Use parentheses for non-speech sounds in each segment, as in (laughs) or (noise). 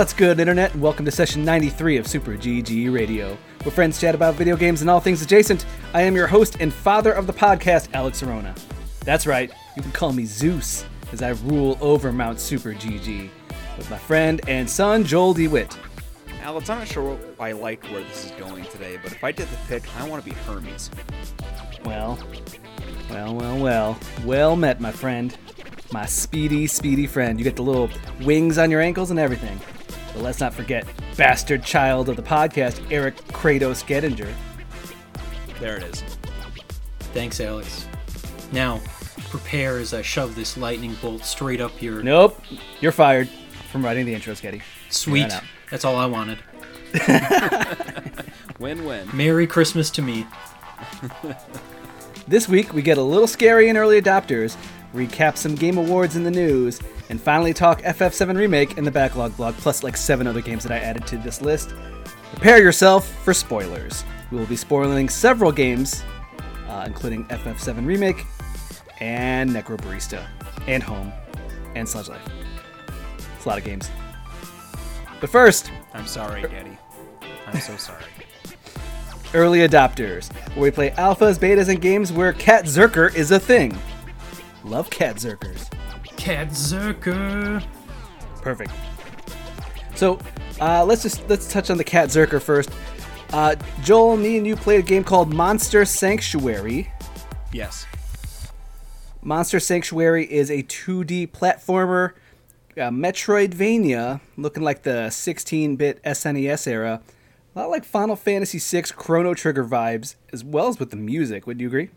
What's good, Internet, and welcome to session 93 of Super GG Radio, where friends chat about video games and all things adjacent. I am your host and father of the podcast, Alex Arona. That's right, you can call me Zeus, as I rule over Mount Super GG, with my friend and son, Joel DeWitt. Alex, I'm not sure what I like where this is going today, but if I did the pick, I want to be Hermes. Well, well, well, well. Well met, my friend. My speedy, speedy friend. You get the little wings on your ankles and everything. But let's not forget, bastard child of the podcast, Eric Kratos Gettinger. There it is. Thanks, Alex. Now, prepare as I shove this lightning bolt straight up your. Nope, you're fired from writing the intro, Sketty. Sweet. Right. That's all I wanted. (laughs) Win win. Merry Christmas to me. This week, we get a little scary in early adopters, recap some game awards in the news, and finally talk FF7 Remake in the backlog blog, plus like seven other games that I added to this list. Prepare yourself for spoilers. We will be spoiling several games, uh, including FF7 Remake, and Necrobarista, and Home, and Sludge Life. It's a lot of games. But first, I'm sorry, Daddy. I'm so sorry. early adopters, where we play alphas, betas, and games where Cat Zerker is a thing. Love Cat Zerkers. Cat Zerker. Perfect. So uh, let's just let's touch on the Cat Zerker first. Uh, Joel, me and you played a game called Monster Sanctuary. Yes. Monster Sanctuary is a 2D platformer, uh, Metroidvania, looking like the 16-bit SNES era. A lot like Final Fantasy VI Chrono Trigger vibes, as well as with the music. Would you agree?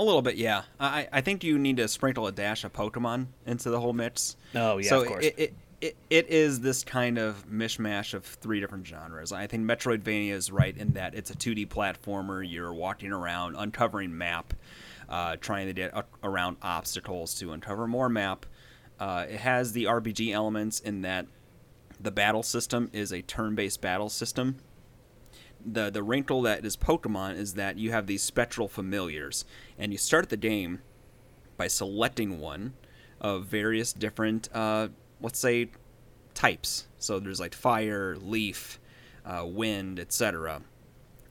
A little bit, yeah. I, I think you need to sprinkle a dash of Pokemon into the whole mix. Oh, yeah, so of course. It, it, it, it is this kind of mishmash of three different genres. I think Metroidvania is right in that it's a 2D platformer. You're walking around, uncovering map, uh, trying to get around obstacles to uncover more map. Uh, it has the RPG elements in that the battle system is a turn-based battle system the the wrinkle that is Pokemon is that you have these spectral familiars, and you start the game by selecting one of various different, uh, let's say, types. So there's like fire, leaf, uh, wind, etc.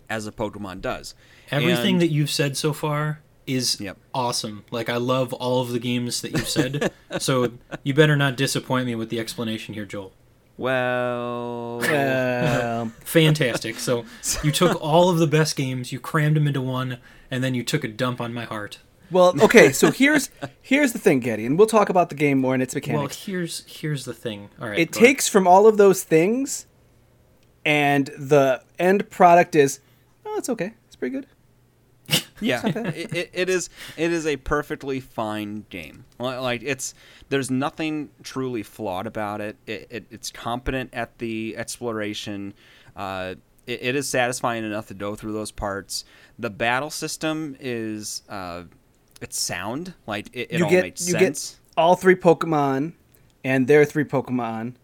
As a Pokemon does. Everything And- that you've said so far is Yep. awesome. Like, I love all of the games that you've said. (laughs) so, you better not disappoint me with the explanation here, Joel. Well, Um, (laughs) Fantastic. so, (laughs) you took all of the best games, you crammed them into one, and then you took a dump on my heart. well, (laughs) okay. So here's here's the thing, Getty, and we'll talk about the game more and its mechanics. Well, here's here's the thing. All right. it go ahead. takes from all of those things, and the end product is, oh, it's okay. It's pretty good. Yeah, it, it, it is. It is a perfectly fine game. Like it's there's nothing truly flawed about it. It, it it's competent at the exploration. Uh, it, it is satisfying enough to go through those parts. The battle system is uh, it's sound. Like it, it you all get makes you sense. get all three Pokemon, and their three Pokemon,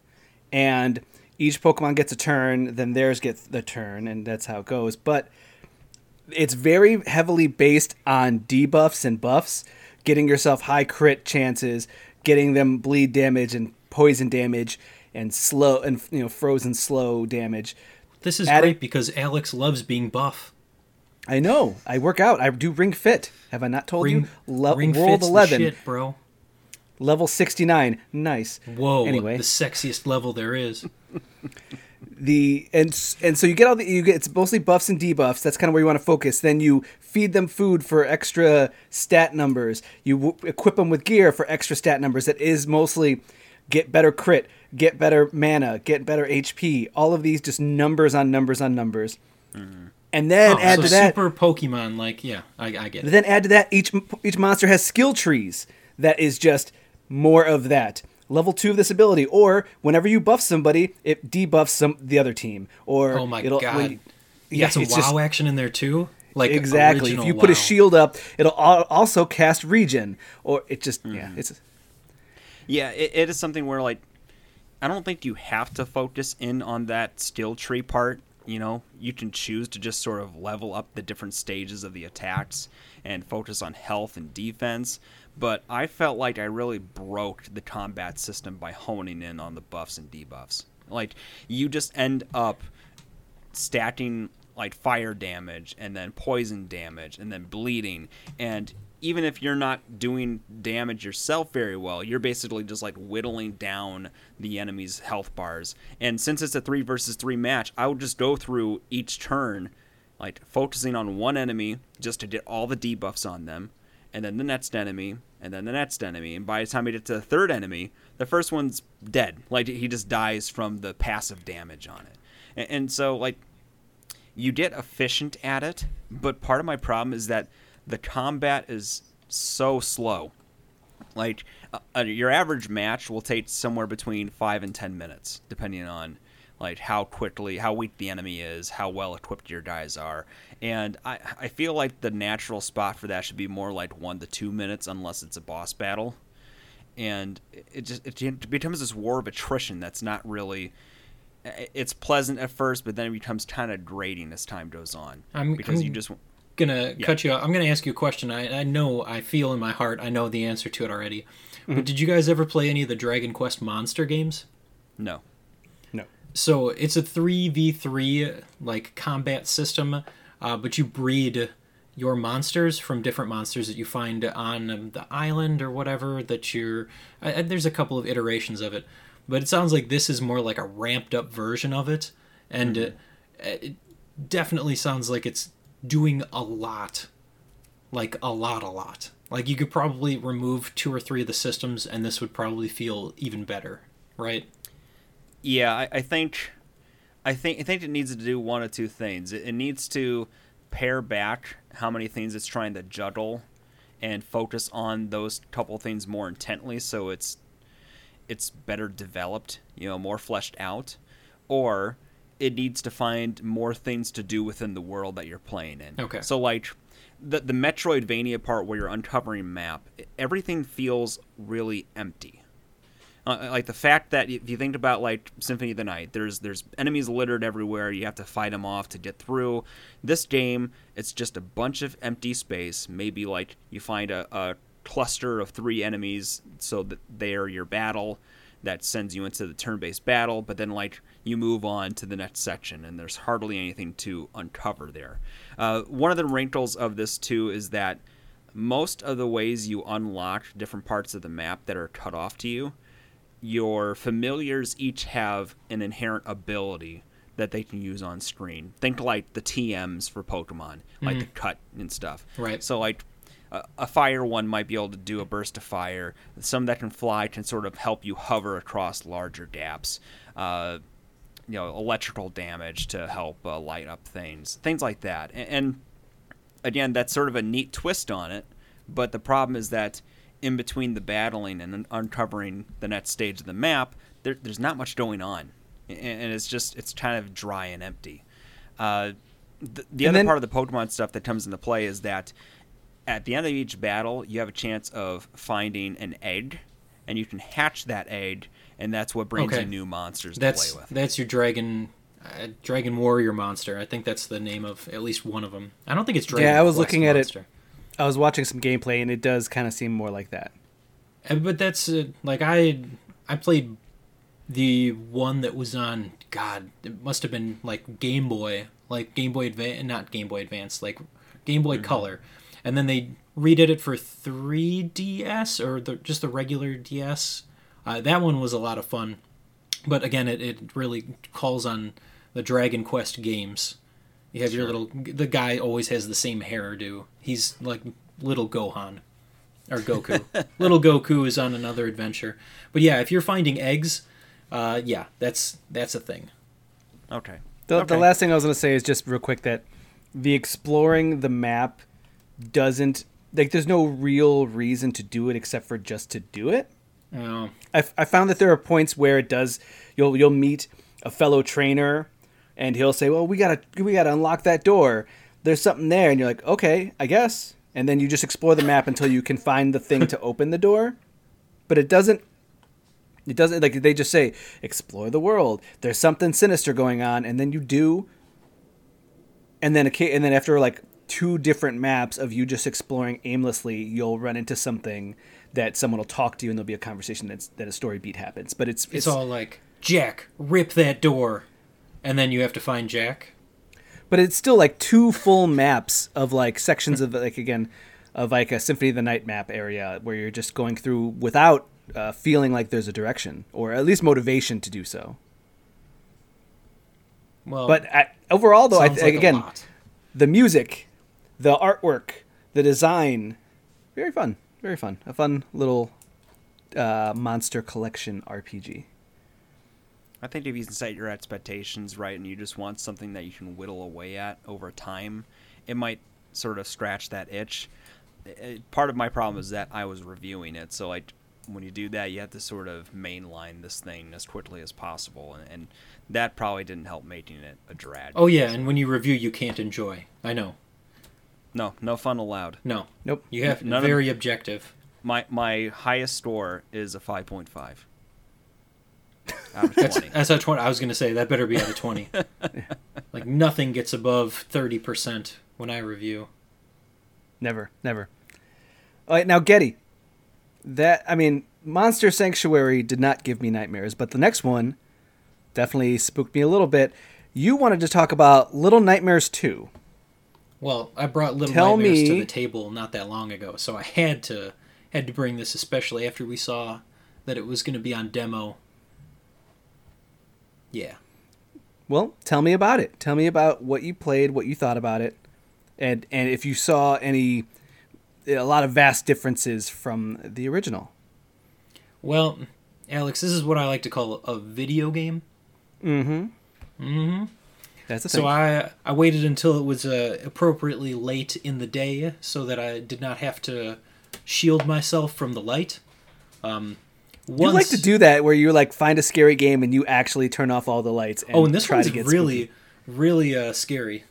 and each Pokemon gets a turn. Then theirs gets the turn, and that's how it goes. But it's very heavily based on debuffs and buffs, getting yourself high crit chances, getting them bleed damage and poison damage, and slow and you know frozen slow damage. This is great because Alex loves being buff. I know. I work out. I do Ring Fit. Have I not told Ring, you? Le- ring World fits the Eleven, shit, bro. level sixty nine. Nice. Whoa, Anyway. the sexiest level there is. (laughs) the and and so you get all the you get it's mostly buffs and debuffs. That's kind of where you want to focus. Then you feed them food for extra stat numbers. You w- equip them with gear for extra stat numbers. That is mostly get better crit, get better mana, get better HP. All of these just numbers on numbers on numbers. Mm-hmm. And then Oh, add so to that, super Pokemon, like yeah, I, I get it. then add to that each each monster has skill trees that is just more of that. Level two of this ability, or whenever you buff somebody, it debuffs some the other team. Or Oh my it'll, god, you yeah, got some it's WoW just- action in there too. Like exactly. If original you put a shield up, it'll also cast regen, or it just yeah, Mm-hmm. it's Yeah, it, it is something where like I don't think you have to focus in on that skill tree part you know, you can choose to just sort of level up the different stages of the attacks and focus on health and defense. But I felt like I really broke the combat system by honing in on the buffs and debuffs. Like, you just end up stacking like fire damage and then poison damage and then bleeding and even if you're not doing damage yourself very well, you're basically just like whittling down the enemy's health bars. And since it's a three versus three match, I would just go through each turn, like focusing on one enemy just to get all the debuffs on them, and then the next enemy, and then the next enemy. And by the time I get to the third enemy, the first one's dead. Like he just dies from the passive damage on it. And, and so, like, you get efficient at it, but part of my problem is that the combat is so slow. Like uh, your average match will take somewhere between five and ten minutes, depending on like how quickly, how weak the enemy is, how well equipped your guys are, and I I feel like the natural spot for that should be more like one to two minutes, unless it's a boss battle, and it just it becomes this war of attrition that's not really it's pleasant at first, but then it becomes kind of grating as time goes on I'm, because I'm, you just gonna yeah. cut you off. I'm gonna ask you a question. I, I know, I feel in my heart, I know the answer to it already. Mm-hmm. But did you guys ever play any of the Dragon Quest monster games? No. So it's a three v three like combat system, uh, but you breed your monsters from different monsters that you find on the island or whatever that you're. Uh, there's a couple of iterations of it, but it sounds like this is more like a ramped up version of it, and mm-hmm. it, it definitely sounds like it's doing a lot. Like a lot, a lot. Like you could probably remove two or three of the systems, and this would probably feel even better, right? Yeah, I, I think, I think, I think it needs to do one of two things. It, it needs to pare back how many things it's trying to juggle, and focus on those couple things more intently, so it's it's better developed, you know, more fleshed out, or it needs to find more things to do within the world that you're playing in. Okay. So like the the Metroidvania part where you're uncovering map, everything feels really empty. Uh, like the fact that if you think about like Symphony of the Night, there's there's enemies littered everywhere. You have to fight them off to get through. This game, it's just a bunch of empty space. Maybe like you find a, a cluster of three enemies, so that they are your battle. That sends you into the turn-based battle, but then like you move on to the next section, and there's hardly anything to uncover there. Uh, one of the wrinkles of this, too, is that most of the ways you unlock different parts of the map that are cut off to you, your familiars each have an inherent ability that they can use on screen. Think like the TMs for Pokemon, like mm-hmm. the cut and stuff. Right. So like a fire one might be able to do a burst of fire. Some that can fly can sort of help you hover across larger gaps. Uh, you know electrical damage to help uh, light up things, things like that. And, and again, that's sort of a neat twist on it. But the problem is that in between the battling and uncovering the next stage of the map, there, there's not much going on, and it's just it's kind of dry and empty. Uh, the, the other then, part of the Pokemon stuff that comes into play is that at the end of each battle, you have a chance of finding an egg, and you can hatch that egg and that's what brings okay. you new monsters that's, to play with. That's your dragon, uh, dragon warrior monster. I think that's the name of at least one of them. I don't think it's dragon. Yeah, I was looking at monster. it. I was watching some gameplay, and it does kind of seem more like that. Uh, but that's uh, like I I played the one that was on God. It must have been like Game Boy, like Game Boy Advance, not Game Boy Advance, like Game Boy mm-hmm. Color, and then they redid it for 3DS or the, just the regular DS uh, that one was a lot of fun, but again, it, it really calls on the Dragon Quest games. You have sure. your little the guy always has the same hairdo. He's like little Gohan or Goku. (laughs) little Goku is on another adventure. But yeah, if you're finding eggs, uh, yeah, that's that's a thing. Okay. The, okay. the last thing I was going to say is just real quick that the exploring the map doesn't like there's no real reason to do it except for just to do it. Oh. I, I found that there are points where it does. You'll you'll meet a fellow trainer, and he'll say, "Well, we gotta we gotta unlock that door. There's something there," and you're like, "Okay, I guess." And then you just explore the map until you can find the thing to open the door. But it doesn't. It doesn't like they just say explore the world. There's something sinister going on, and then you do, and then occa- and then after like two different maps of you just exploring aimlessly, you'll run into something that someone will talk to you, and there'll be a conversation that's that a story beat happens. But it's It's all like Jack, rip that door, and then you have to find Jack. but it's still like two full maps of like sections of like again of like a symphony of the night map area where you're just going through without uh, feeling like there's a direction or at least motivation to do so. Well, but I, overall though I th- like again the music the artwork the design very fun very fun. A fun little uh, monster collection rpg I think if you can set your expectations right and you just want something that you can whittle away at over time, it might sort of scratch that itch. It- part of my problem is that I was reviewing it, so like when you do that, you have to sort of mainline this thing as quickly as possible, and, and that probably didn't help making it a drag. Oh yeah, and when you review, you can't enjoy. I know. no, no fun allowed. No, nope you have None of- very objective. My my highest score is a five point five. Out of That's twenty. that's a twenty. I was gonna say that better be out of twenty. (laughs) like nothing gets above thirty percent when I review. Never, never. All right, now Getty. That I mean, Monster Sanctuary did not give me nightmares, but the next one definitely spooked me a little bit. You wanted to talk about Little Nightmares 2. Well, I brought Little Tell Nightmares to the table not that long ago, so I had to had to bring this, especially after we saw that it was going to be on demo. Yeah. Well, tell me about it. Tell me about what you played, what you thought about it, and and if you saw any a lot of vast differences from the original. Well, Alex, this is what I like to call a video game. Mm-hmm. Mm-hmm. That's the So thing. I I waited until it was uh, appropriately late in the day so that I did not have to shield myself from the light. Um, you like to do that where you like find a scary game and you actually turn off all the lights. And Oh, and this try one's to get really, spooky. really uh, scary.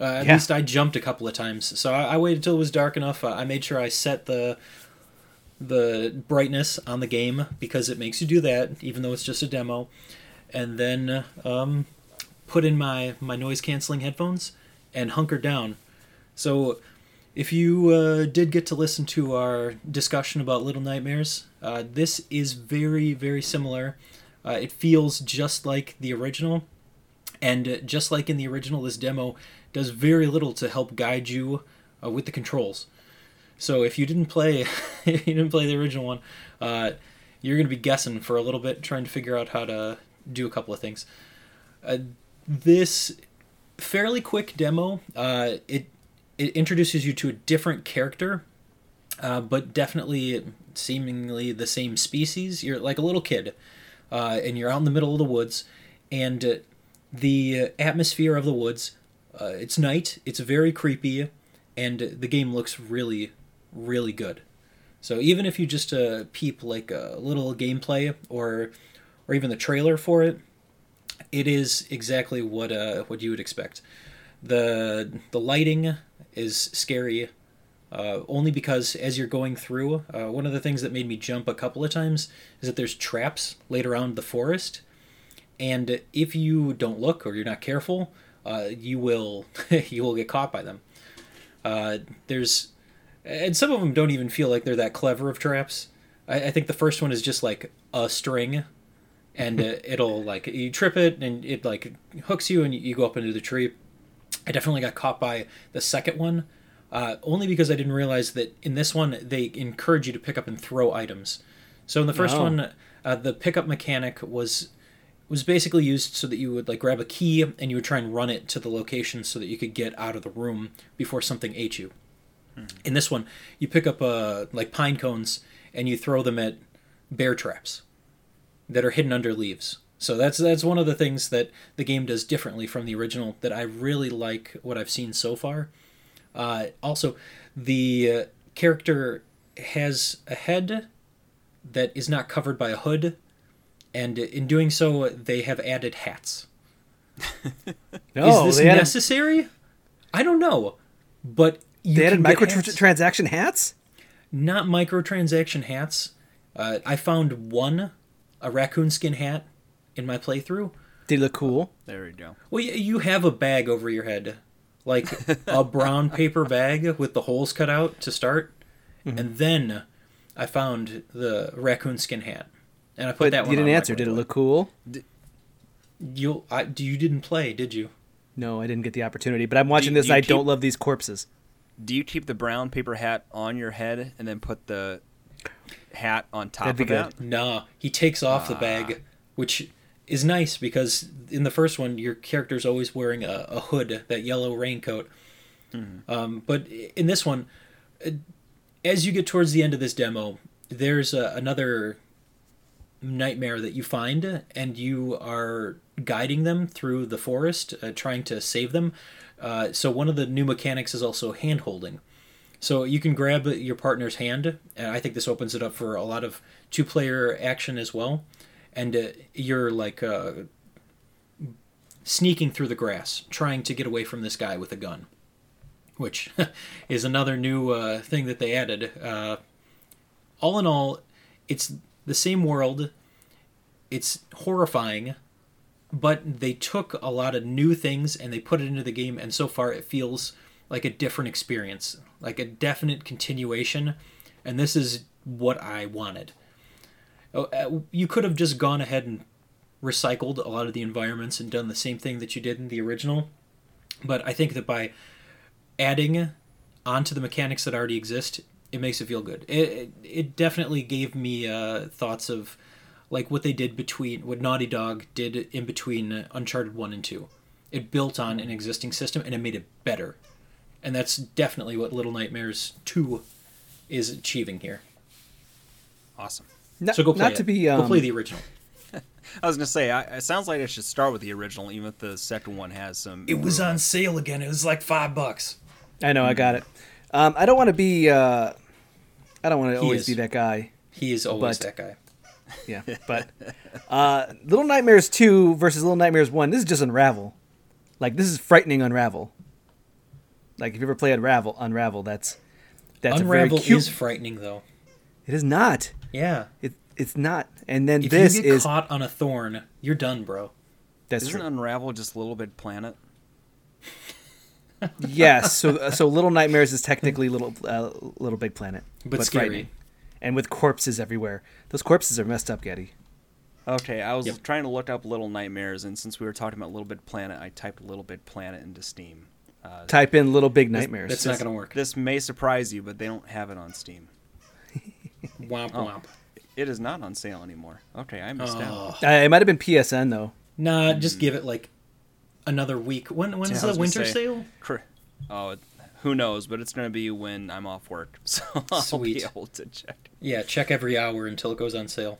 Uh, at Yeah. least I jumped a couple of times, so I, I waited until it was dark enough. Uh, I made sure I set the the brightness on the game because it makes you do that, even though it's just a demo. And then um, put in my my noise canceling headphones and hunker down. So if you uh, did get to listen to our discussion about Little Nightmares, uh, this is very very similar. Uh, it feels just like the original, and uh, just like in the original, this demo does very little to help guide you uh, with the controls. So if you didn't play, (laughs) you didn't play the original one, uh, you're going to be guessing for a little bit, trying to figure out how to do a couple of things. This fairly quick demo, uh, it it introduces you to a different character, uh, but definitely seemingly the same species. You're like a little kid, uh, and you're out in the middle of the woods, and uh, the atmosphere of the woods. Uh, it's night. It's very creepy, and the game looks really, really good. So even if you just uh, peep like a little gameplay or or even the trailer for it, it is exactly what uh, what you would expect. the The lighting is scary, uh, only because as you're going through, uh, one of the things that made me jump a couple of times is that there's traps laid around the forest, and if you don't look or you're not careful, uh, you will (laughs) you will get caught by them. Uh, there's and some of them don't even feel like they're that clever of traps. I, I think the first one is just like a string, and uh, it'll like you trip it and it like hooks you and you go up into the tree. I definitely got caught by the second one, uh, only because I didn't realize that in this one they encourage you to pick up and throw items. So in the first Oh. one, uh, the pickup mechanic was was basically used so that you would like grab a key and you would try and run it to the location so that you could get out of the room before something ate you. In this one, you pick up uh, like pine cones and you throw them at bear traps that are hidden under leaves. So that's that's one of the things that the game does differently from the original that I really like what I've seen so far. Uh, also, the uh, character has a head that is not covered by a hood, and in doing so, they have added hats. (laughs) No, is this they added, necessary? I don't know, but you they added get hats. microtransaction hats. not microtransaction hats. Uh, I found one, a raccoon skin hat, in my playthrough. They look cool. There we go. Well, you have a bag over your head, like (laughs) a brown paper bag with the holes cut out to start, Mm-hmm. and then I found the raccoon skin hat, and I put But that one. you didn't on answer. Did it look cool? You, I, you didn't play, did you? No, I didn't get the opportunity. But I'm watching Do- this. do you I keep- don't love these corpses. Do you keep the brown paper hat on your head and then put the hat on top That'd be of good. that? Nah, he takes off the bag, which is nice because in the first one, your character's always wearing a, a hood, that yellow raincoat. Um, but in this one, uh, as you get towards the end of this demo, there's uh, another nightmare that you find, and you are guiding them through the forest, uh, trying to save them. Uh, so one of the new mechanics is also hand holding. So you can grab your partner's hand, and I think this opens it up for a lot of two-player action as well. And uh, you're like uh, sneaking through the grass, trying to get away from this guy with a gun, which (laughs) is another new uh, thing that they added. Uh, all in all, it's the same world. It's horrifying, but they took a lot of new things and they put it into the game, and so far it feels like a different experience, like a definite continuation. And this is what I wanted. Oh, uh, You could have just gone ahead and recycled a lot of the environments and done the same thing that you did in the original. But I think that by adding onto the mechanics that already exist, it makes it feel good. It it, it definitely gave me uh, thoughts of like what they did between what Naughty Dog did in between Uncharted one and two. It built on an existing system and it made it better, and that's definitely what Little Nightmares two is achieving here. Awesome. Not, So go play not it. to be. Um, go play the original. (laughs) I was gonna say, I, it sounds like I should start with the original, even if the second one has some. It was on sale again. It was like five bucks. I know. I got it. Um, I don't want to be. Uh, I don't want to always is. be that guy. He is always But- that guy. (laughs) Yeah, but uh, Little Nightmares two versus Little Nightmares one. This is just Unravel. Like this is frightening Unravel. Like if you ever played Unravel, Unravel, that's that's Unravel a very cute. is frightening though. It is not. Yeah. It it's not. And then If this you get is caught on a thorn, you're done, bro. that's Isn't true. Unravel just Little Big Planet? (laughs) yes. So so Little Nightmares is technically Little uh, Little Big Planet, But scary. frightening. and with corpses everywhere. Those corpses are messed up, Getty. Okay, I was Yep. trying to look up Little Nightmares, and since we were talking about Little Big Planet, I typed Little Big Planet into Steam. Uh, Type in Little Big Nightmares. That's not gonna work. This may surprise you, but they don't have it on Steam. (laughs) Womp Oh. womp. It is not on sale anymore. Okay, I missed out. Oh. Uh, it might have been PSN though. Nah, just give it like another week. When when's Yeah, I the winter say- sale? Cr- Oh, it- who knows? But it's going to be when I'm off work, (laughs) so I'll be able to check. Yeah, check every hour until it goes on sale.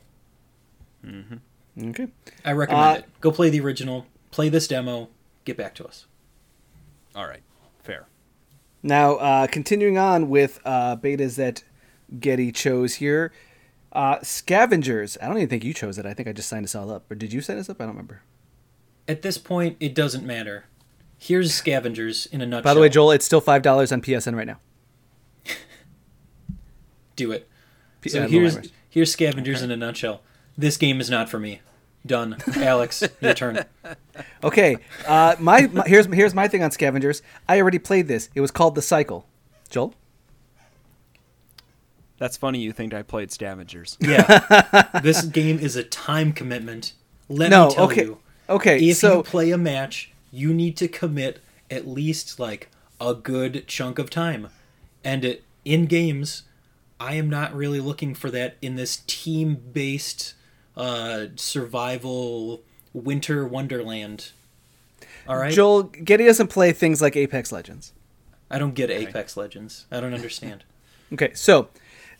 Mm-hmm. Okay. I recommend Uh, it. Go play the original. Play this demo. Get back to us. All right, fair. Now, uh, continuing on with uh, betas that Getty chose here, uh, Scavengers. I don't even think you chose it. I think I just signed us all up. Or did you sign us up? I don't remember. At this point, it doesn't matter. Here's Scavengers in a nutshell. By the way, Joel, it's still five dollars on PSN right now. (laughs) do it. P- So uh, here's Little here's Scavengers in a nutshell. This game is not for me. Done. (laughs) Alex, your turn. Okay, uh, my, my here's here's my thing on Scavengers. I already played this. It was called The Cycle. Joel. That's funny. You think I played Scavengers? (laughs) Yeah. this game is a time commitment. Let No, me tell okay, you. okay. If so you play a match, you need to commit at least like a good chunk of time. And it, in games, I am not really looking for that in this team-based uh, survival winter wonderland. All right, Joel Getty doesn't play things like Apex Legends. I don't get Apex Legends. I don't understand. (laughs) Okay, so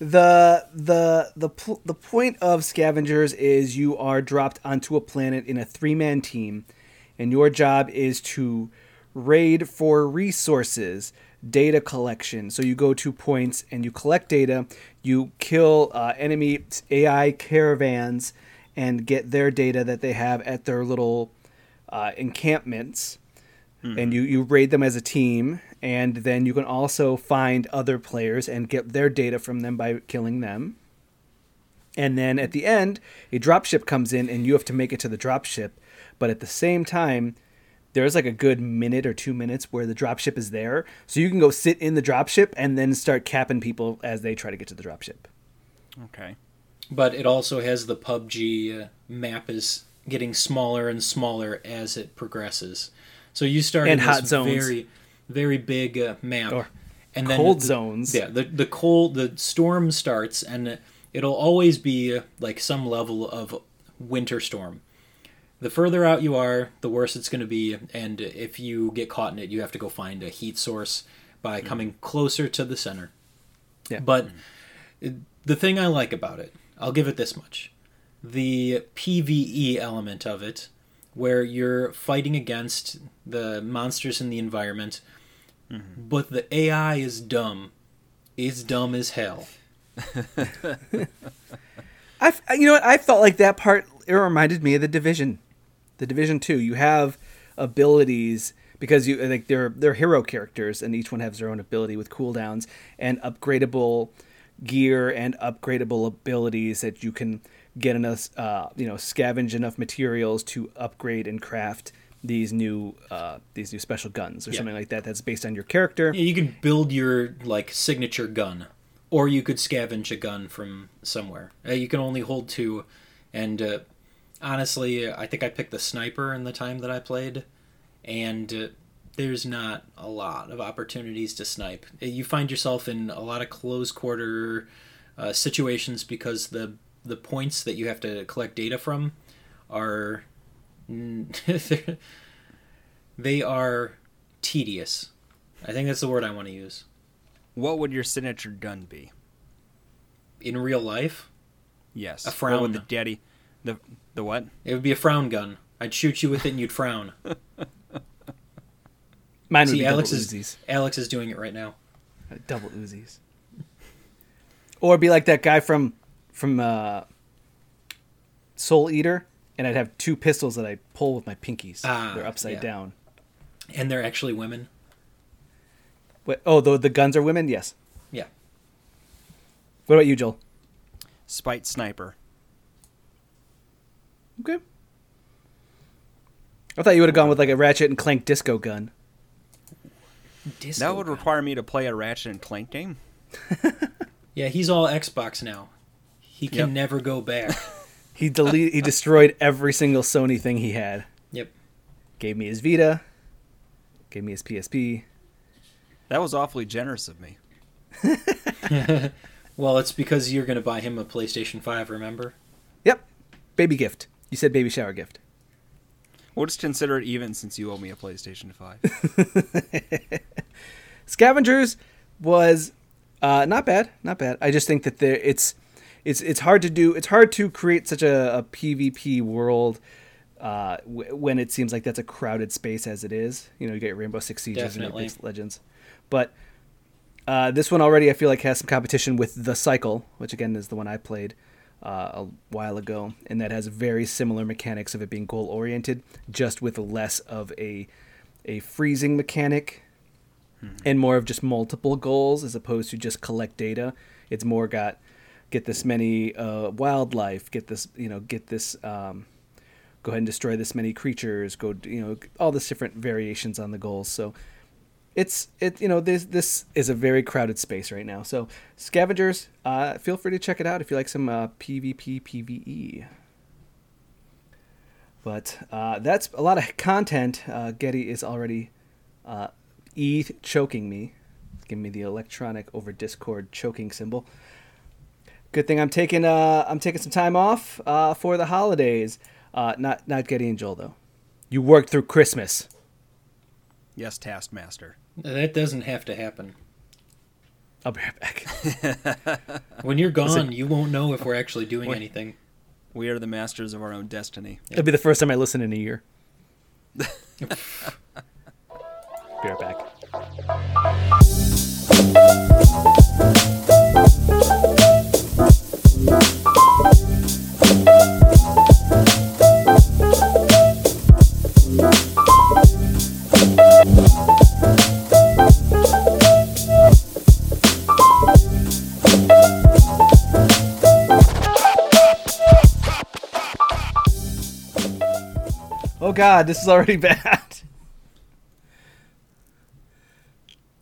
the the the pl- the point of scavengers is you are dropped onto a planet in a three man team, and your job is to raid for resources, data collection. So you go to points and you collect data. You kill uh, enemy AI caravans and get their data that they have at their little uh, encampments and you, you raid them as a team and then you can also find other players and get their data from them by killing them and then at the end a dropship comes in and you have to make it to the dropship but at the same time there's like a good minute or two minutes where the dropship is there, so you can go sit in the dropship and then start capping people as they try to get to the dropship. Okay. But it also has the PUBG uh, map is getting smaller and smaller as it progresses. So you start And in hot this zones. very, very big uh, map, Or and then cold the, zones. Yeah, the the cold the storm starts, and it'll always be uh, like some level of winter storm. The further out you are, the worse it's going to be, and if you get caught in it, you have to go find a heat source by coming closer to the center. Yeah. But it- the thing I like about it, I'll give it this much. The PvE element of it, where you're fighting against the monsters in the environment, mm-hmm. but the AI is dumb. It's dumb as hell. (laughs) I, f- you know what? I felt like that part. It reminded me of the division, the division two. You have abilities because you like they're they're hero characters, and each one has their own ability with cooldowns and upgradable gear and upgradable abilities that you can get enough, uh, you know, scavenge enough materials to upgrade and craft these new uh, these new special guns or Yeah. something like that. That's based on your character. Yeah, you can build your like signature gun, or you could scavenge a gun from somewhere. Uh, you can only hold two, and uh, honestly, I think I picked the sniper in the time that I played, and uh, there's not a lot of opportunities to snipe. Uh, You find yourself in a lot of close quarter uh, situations because the the points that you have to collect data from are (laughs) they're- tedious. I think that's the word I want to use. What would your signature gun be? In real life, Yes. A What would the frown. daddy the the what? it would be a frown gun. I'd shoot you with it and you'd frown. (laughs) Mine would See, be double Alex is Uzis. Alex is doing it right now. double Uzis. Or be like that guy from from uh, Soul Eater, and I'd have two pistols that I pull with my pinkies. Ah, They're upside yeah. down. And they're actually women. Wait, oh, the the guns are women. Yes. Yeah. What about you, Joel? Spite sniper. Okay. I thought you would have gone with like a Ratchet and Clank disco gun. Disco that would gun. require me to play a Ratchet and Clank game. (laughs) Yeah, he's all Xbox now. He can Yep. never go back. (laughs) He delete he destroyed every single Sony thing he had. yep. Gave me his Vita. Gave me his PSP. That was awfully generous of me. (laughs) Well, it's because you're going to buy him a PlayStation 5, remember? Yep. Baby gift. You said baby shower gift. We'll just consider it even since you owe me a PlayStation 5. (laughs) Scavengers was uh, not bad, not bad. I just think that there it's it's it's hard to do. It's hard to create such a, a PvP world uh, w- when it seems like that's a crowded space as it is. You know, you get Rainbow Six Sieges Definitely. and Apex Legends, but uh, this one already I feel like has some competition with the Cycle, which again is the one I played uh, a while ago, and that has very similar mechanics of it being goal oriented, just with less of a a freezing mechanic and more of just multiple goals as opposed to just collect data. It's more got get this many uh, wildlife, get this you know get this um, go ahead and destroy this many creatures, go you know all this different variations on the goals. So it's it you know this this is a very crowded space right now. So scavengers, uh, feel free to check it out if you like some uh, PvP PVE. But uh, that's a lot of content. Uh, Getty is already uh, e choking me, giving me the electronic over Discord choking symbol. Good thing I'm taking uh, I'm taking some time off uh, for the holidays. Uh, not not Getty and Joel though. You worked through Christmas. yes, Taskmaster. That doesn't have to happen. I'll be right back. (laughs) When you're gone, you won't know if we're actually doing Wait. anything. We are the masters of our own destiny. It'll be the first time I listen in a year. (laughs) be right back. Oh god, this is already (laughs) bad.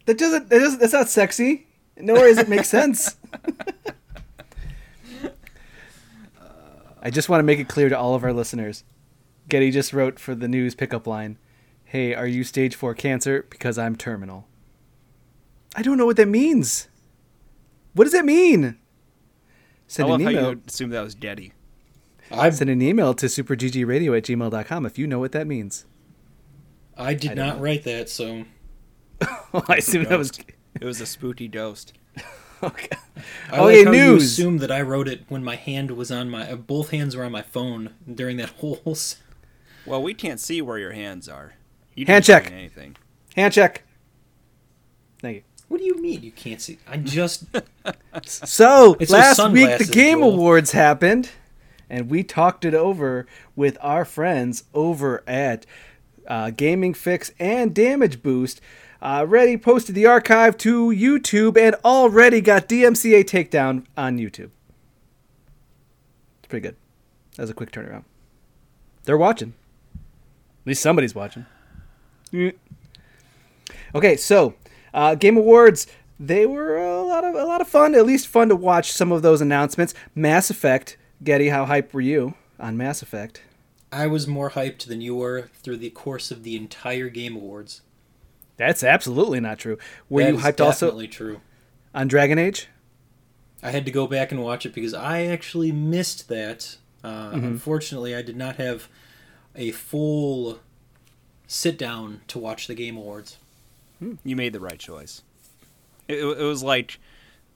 That doesn't, that doesn't that's not sexy. Nor does it make sense. (laughs) I just want to make it clear to all of our listeners. Getty just wrote for the news pickup line, "Hey, are you stage four cancer? Because I'm terminal." I don't know what that means. What does that mean? Oh, I Send love an how email. you assume that was Getty. I've... Send an email to superggradio at gmail.com if you know what that means. I did I don't know. write that, so (laughs) oh, I assume that was It was a spooky dosed. (laughs) okay. I Okay, like how you news. assumed that I wrote it when my hand was on my uh, both hands were on my phone during that (laughs) whole. s- Well, we can't see where your hands are. You Hand check. Anything. Hand check. Thank you. What do you mean you can't see? I just (laughs) So It's last week the Game Joel. Awards happened, and we talked it over with our friends over at uh, Gaming Fix and Damage Boost. Uh, already posted the archive to YouTube and already got DMCA takedown on YouTube. It's pretty good. That was a quick turnaround. They're watching. At least somebody's watching. Mm. Okay, so uh, Game Awards. They were a lot of a lot of fun. At least fun to watch some of those announcements. Mass Effect. Getty, how hyped were you on Mass Effect? I was more hyped than you were through the course of the entire Game Awards. That's absolutely not true. Were That you is hyped also definitely true. on Dragon Age? I had to go back and watch it because I actually missed that. Uh, Mm-hmm. Unfortunately, I did not have a full sit down to watch the Game Awards. You made the right choice. It, it it was like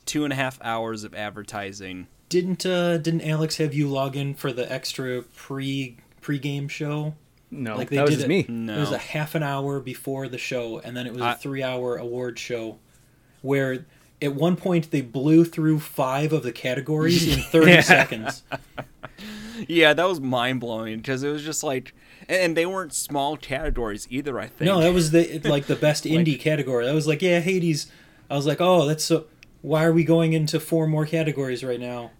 two and a half hours of advertising. Didn't uh, didn't Alex have you log in for the extra pre pre game show? No, Like they that was did just it- me. No. It was a half an hour before the show, and then it was a I- three hour award show where at one point they blew through five of the categories in (laughs) 30 Yeah. seconds. Yeah, that was mind blowing because it was just like, and, and they weren't small categories either. I think. No, that was the (laughs) like the best indie category. That was like, yeah, Hades. I was like, oh, that's so. Why are we going into four more categories right now?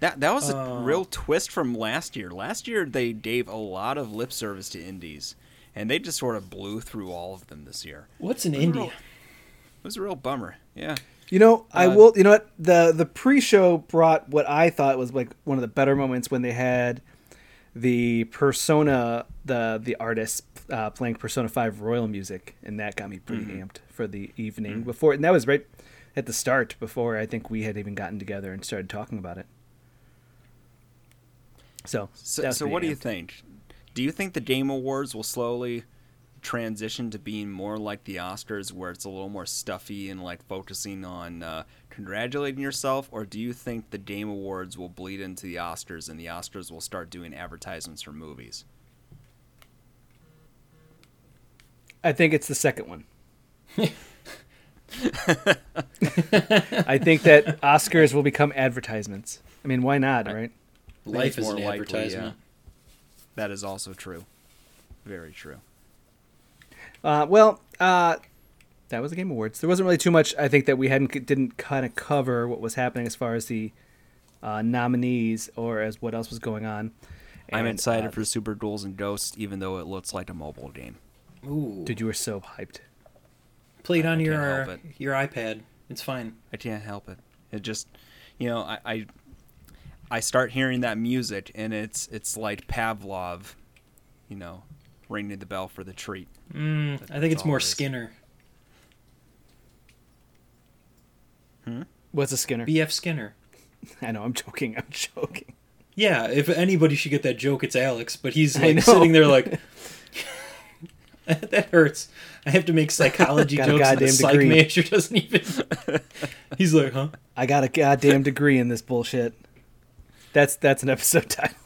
That that was a Oh. real twist from last year. Last year they gave a lot of lip service to indies, and they just sort of blew through all of them this year. What's an It indie? It was a real bummer. Yeah. You know, I Uh, will. You know what? the The pre-show brought what I thought was like one of the better moments when they had the Persona, the the artists uh, playing Persona Five Royal music, and that got me pretty Mm-hmm. amped for the evening before. And that was right at the start before I think we had even gotten together and started talking about it. So, So, so what do you think? Do you think the Game Awards will slowly transition to being more like the Oscars, where it's a little more stuffy and like focusing on uh, congratulating yourself, or do you think the Game Awards will bleed into the Oscars and the Oscars will start doing advertisements for movies? I think it's the second one. (laughs) (laughs) I think that Oscars will become advertisements. I mean, why not, right? Think Life it's is more an likely, advertisement. That is also true. Very true. Uh, well, uh, that was the Game Awards. There wasn't really too much. I think that we hadn't didn't kind of cover what was happening as far as the uh, nominees or as what else was going on. I'm excited uh, for Super Ghouls and Ghosts, even though it looks like a mobile game. Ooh, Dude, you were so hyped. play it on I your can't your iPad. It's fine. I can't help it. It just, you know, I, I, I start hearing that music, and it's it's like Pavlov, you know, ringing the bell for the treat. Mm, I think it's more it is. Skinner. What's a Skinner? B.F. Skinner. (laughs) I know. I'm joking. I'm joking. Yeah, if anybody should get that joke, it's Alex. But he's like sitting there like, (laughs) (laughs) that hurts. I have to make psychology Got a jokes. And the goddamn psych degree. major doesn't even. he's like, huh? I got a goddamn degree in this bullshit. That's that's an episode (laughs) title.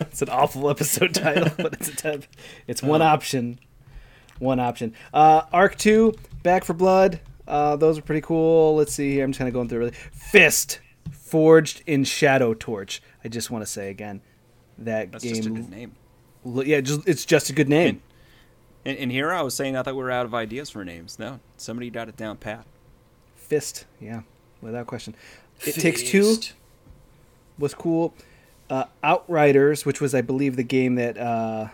it's an awful episode title, but it's a tab- it's one option. One option. Uh, Ark Two, Back for Blood. Uh, those are pretty cool. Let's see here. I'm just kind of going through really. Fist, forged in Shadow Torch. I just want to say again, that That's game. just a good name. yeah, just it's just a good name. And, and here I was saying I thought we were out of ideas for names. No, somebody got it down pat. Fist, yeah, without question. It takes two. Fist. was cool. Uh, Outriders, which was I believe the game that uh,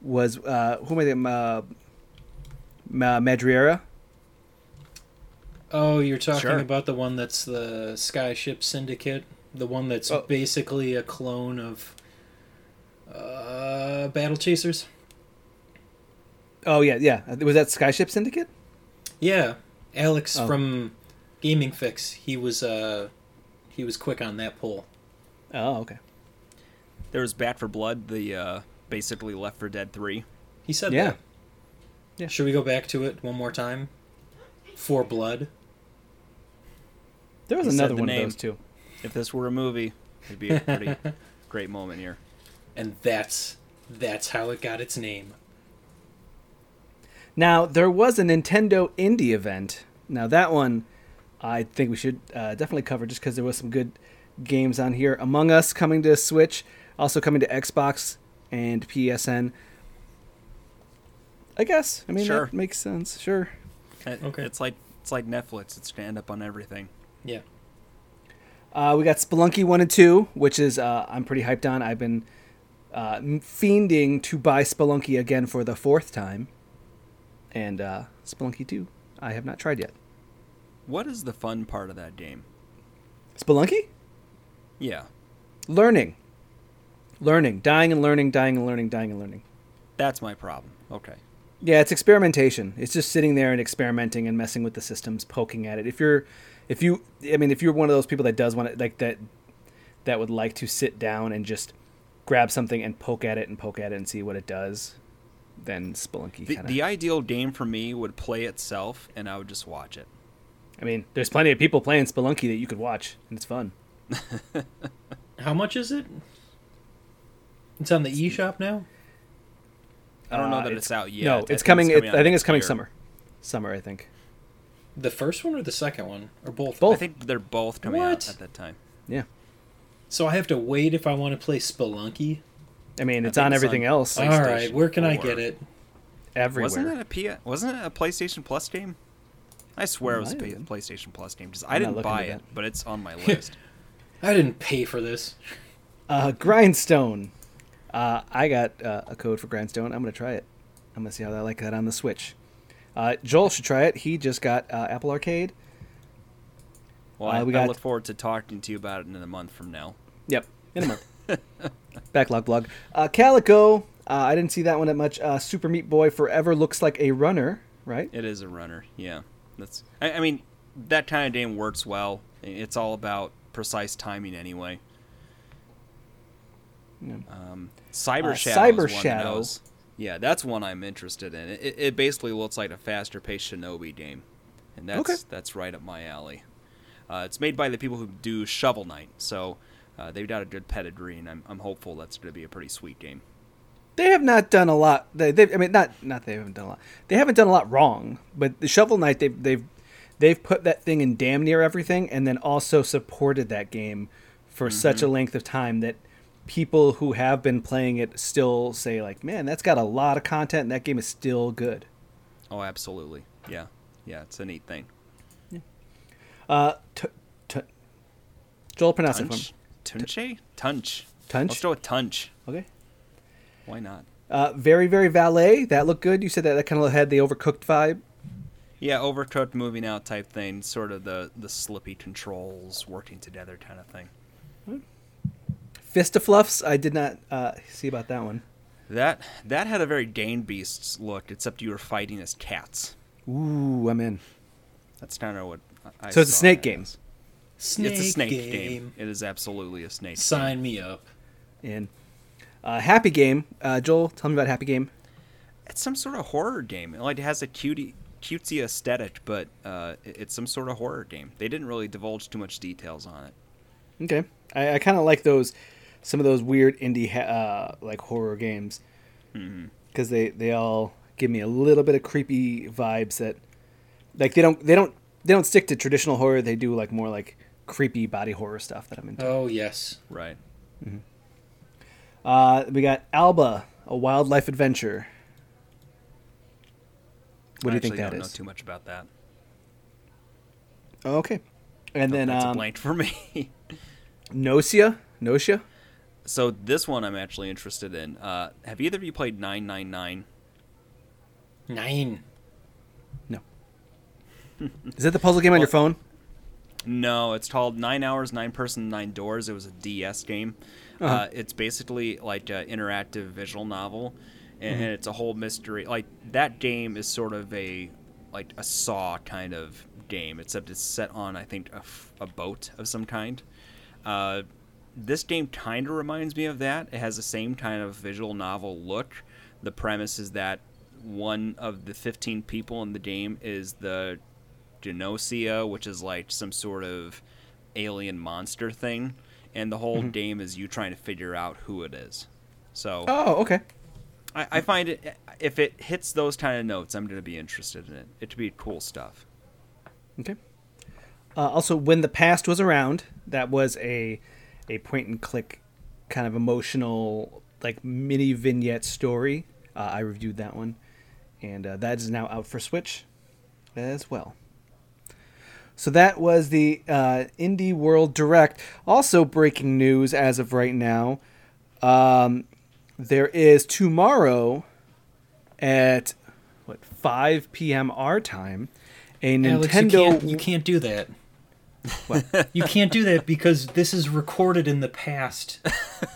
was uh, who am I thinking? Uh, Ma- Madureira. Oh, you're talking Sure. about the one that's the Skyship Syndicate, the one that's Oh. basically a clone of uh, Battle Chasers. Oh yeah, yeah. Was that Skyship Syndicate? Yeah, Alex Oh. from Gaming Fix. He was uh, he was quick on that pull. Oh, okay. There was Back 4 Blood, the uh, basically Left for Dead 3. He said Yeah. that. Yeah. Should we go back to it one more time? For blood. There was He another the one name. of those too. If this were a movie, it'd be a (laughs) pretty great moment here. and that's that's how it got its name. Now there was a Nintendo Indie event. Now that one, I think we should uh, definitely cover just because there was some good games on here. Among Us coming to Switch, also coming to Xbox and PSN. I guess. I mean, Sure. that makes sense. Sure. It- Okay. It's like it's like Netflix. It's gonna end up on everything. Yeah. Uh, we got Spelunky 1 and 2, which is uh, I'm pretty hyped on. I've been uh, fiending to buy Spelunky again for the fourth time. And uh, Spelunky 2, I have not tried yet. What is the fun part of that game? Spelunky? Yeah, Learning. Learning. Dying and learning, dying and learning, dying and learning. that's my problem. Okay. Yeah, it's experimentation. It's just sitting there and experimenting and messing with the systems, poking at it. If you're, if you, I mean, if you're one of those people that does want to, like that, that would like to sit down and just grab something and poke at it and poke at it and see what it does, then Spelunky The, the ideal game for me would play itself, and I would just watch it. I mean, there's plenty of people playing Spelunky that you could watch, and it's fun. (laughs) How much is it? It's on the eShop now? I don't know Uh, that it's, out yet. No, I it's think coming. it, I think it's coming year. summer. Summer, I think. The first one or the second one? Or both? Both. I think they're both coming What? out at that time. Yeah. So I have to wait if I want to play Spelunky? I mean, I it's think on it's everything on- else All right, where can I get it? everywhere. Wasn't it a P- Wasn't it a PlayStation Plus game? I swear it was a Might been. PlayStation Plus game. Just I'm I not didn't buy it, that. but it's on my (laughs) list. I didn't pay for this. Uh, Grindstone. Uh, I got uh, a code for Grindstone. I'm gonna try it. I'm gonna see how I like that on the Switch. Uh, Joel should try it. He just got uh, Apple Arcade. Well, Uh, I, we I got- look forward to talking to you about it in a month from now. Yep, in a month. (laughs) Backlog blog. Uh, Calico. Uh, I didn't see that one that much. Uh, Super Meat Boy Forever looks like a runner, right? It is a runner. Yeah, that's. I, I mean, that kind of game works well. It's all about precise timing anyway. Yeah. Um, Cyber Uh, Shadow. Cyber is Shadow. That I was- yeah, that's one I'm interested in. It, it basically looks like a faster paced Shinobi game, and that's Okay. that's right up my alley. Uh, it's made by the people who do Shovel Knight, so uh, they've got a good pedigree, and I'm, I'm hopeful that's going to be a pretty sweet game. They have not done a lot. They, they, I mean, not not they haven't done a lot. They haven't done a lot wrong. But the Shovel Knight, they've they've they've put that thing in damn near everything, and then also supported that game for such a length of time that people who have been playing it still say like, man, that's got a lot of content, and that game is still good. Oh, absolutely. Yeah, yeah, it's a neat thing. Uh, t- t- Joel, pronounce it for me. Tunch? Tunche? Tunch. Tunch? Let's go with Tunch. Okay. Why not? Uh, very very valet. That looked good. You said that that kind of had the overcooked vibe. Yeah, overcooked moving out type thing, sort of the the slippy controls working together kind of thing. Fist of Fluffs. I did not uh, see about that one. That that had a very Gang Beasts look, except you were fighting as cats. Ooh, I'm in. That's kind of what I So it's a saw snake that game. Snake it's a snake game. game. It is absolutely a snake. game. Sign me up. in. Uh, Happy Game. Uh, Joel, tell me about Happy Game. It's some sort of horror game. It has a cutie cutesy aesthetic, but uh, it's some sort of horror game. They didn't really divulge too much details on it. Okay, I, I kind of like those, some of those weird indie ha- uh, like horror games, because they they all give me a little bit of creepy vibes that, like they don't they don't they don't stick to traditional horror. They do like more like creepy body horror stuff that I'm into. Oh yes. Right. Uh, we got Alba, a wildlife adventure. What do you think actually that don't is? know too much about that. Oh, okay, and then That's a um, blank for me. (laughs) Gnosia, Gnosia. so this one I'm actually interested in. Uh, have either of you played 999? Nine. No. (laughs) Is that the puzzle game on your phone? No, it's called Nine Hours, Nine Person, Nine Doors. It was a DS game. Uh Uh-huh. it's basically like an interactive visual novel, and, Mm-hmm. and it's a whole mystery. Like that game is sort of a like a Saw kind of game, except it's set on I think a, f- a boat of some kind. Uh, this game kind of reminds me of that. It has the same kind of visual novel look. The premise is that one of the 15 people in the game is the Gnosia, which is like some sort of alien monster thing, and the whole game is you trying to figure out who it is. So Oh, okay. I, I find it if it hits those kind of notes, I'm going to be interested in it. It to be cool stuff. Okay. Uh, also, when the past was around, that was a a point and click kind of emotional like mini vignette story. Uh, I reviewed that one, and uh, that is now out for Switch as well. So that was the uh, Indie World Direct. Also, breaking news as of right now. Um, there is tomorrow at what 5 p.m. our time a Alex, you Nintendo can't, you can't do that. (laughs) you can't do that because this is recorded in the past.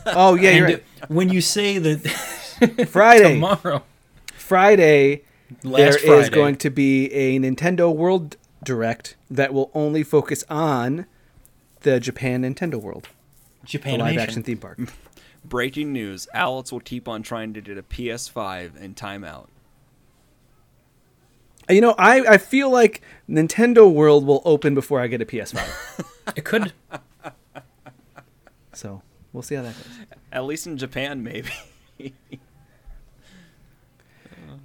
Oh yeah, you're right. when you say that (laughs) (laughs) Friday. tomorrow, Friday last there is Friday, going to be a Nintendo World Direct that will only focus on the Japan Nintendo World, the Japan live action theme park. (laughs) Breaking news: Alex will keep on trying to get a PS5 in timeout. You know, I, I feel like Nintendo World will open before I get a PS5. (laughs) It could. so we'll see how that goes. At least in Japan, maybe.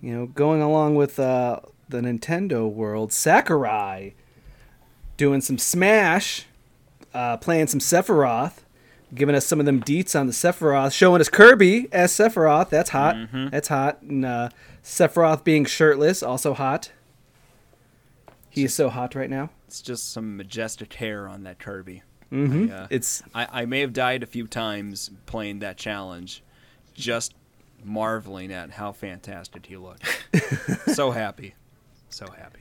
You know, going along with uh, the Nintendo World, Sakurai doing some Smash, uh, playing some Sephiroth, giving us some of them deets on the Sephiroth, showing us Kirby as Sephiroth. That's hot. That's hot. And uh, Sephiroth being shirtless, also hot. He is so hot right now. it's just some majestic hair on that Kirby. hmm I, uh, It's I, I may have died a few times playing that challenge, just marveling at how fantastic he looked. (laughs) so happy, so happy.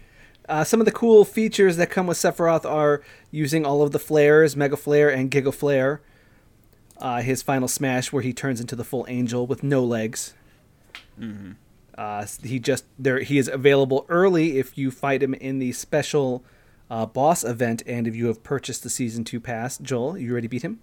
Uh, some of the cool features that come with Sephiroth are using all of the flares, Mega Flare and Giga Flare. Uh, his final smash, where he turns into the full angel with no legs. Uh, he just there. He is available early if you fight him in the special uh, boss event, and if you have purchased the season two pass. Joel, you ready to beat him?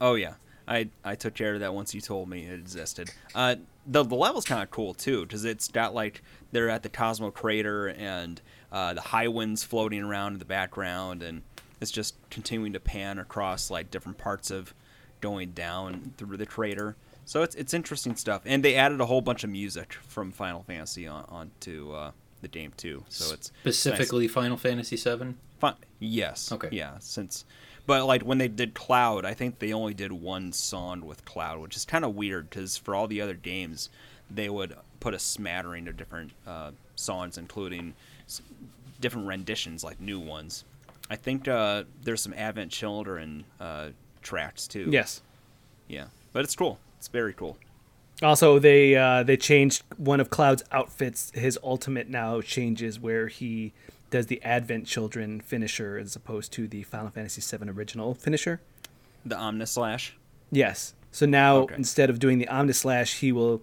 Oh yeah, I I took care of that once you told me it existed. Uh, the the level's kind of cool too because it's got like they're at the Cosmo Crater and uh, the high winds floating around in the background, and it's just continuing to pan across like different parts of going down through the crater. So it's it's interesting stuff, and they added a whole bunch of music from Final Fantasy on onto uh, the game too. So it's nice. Specifically, Final Fantasy VII. Fi- yes. Okay. Yeah, since but like when they did Cloud, I think they only did one song with Cloud, which is kind of weird because for all the other games, they would put a smattering of different uh, songs, including s- different renditions, like new ones. I think uh, there's some Advent Children uh, tracks too. Yes. Yeah, but it's cool. It's very cool. Also, they uh, they changed one of Cloud's outfits. His ultimate now changes where he does the Advent Children finisher as opposed to the Final Fantasy VII original finisher. The Omnislash. Yes. So now Okay. instead of doing the Omnislash, he will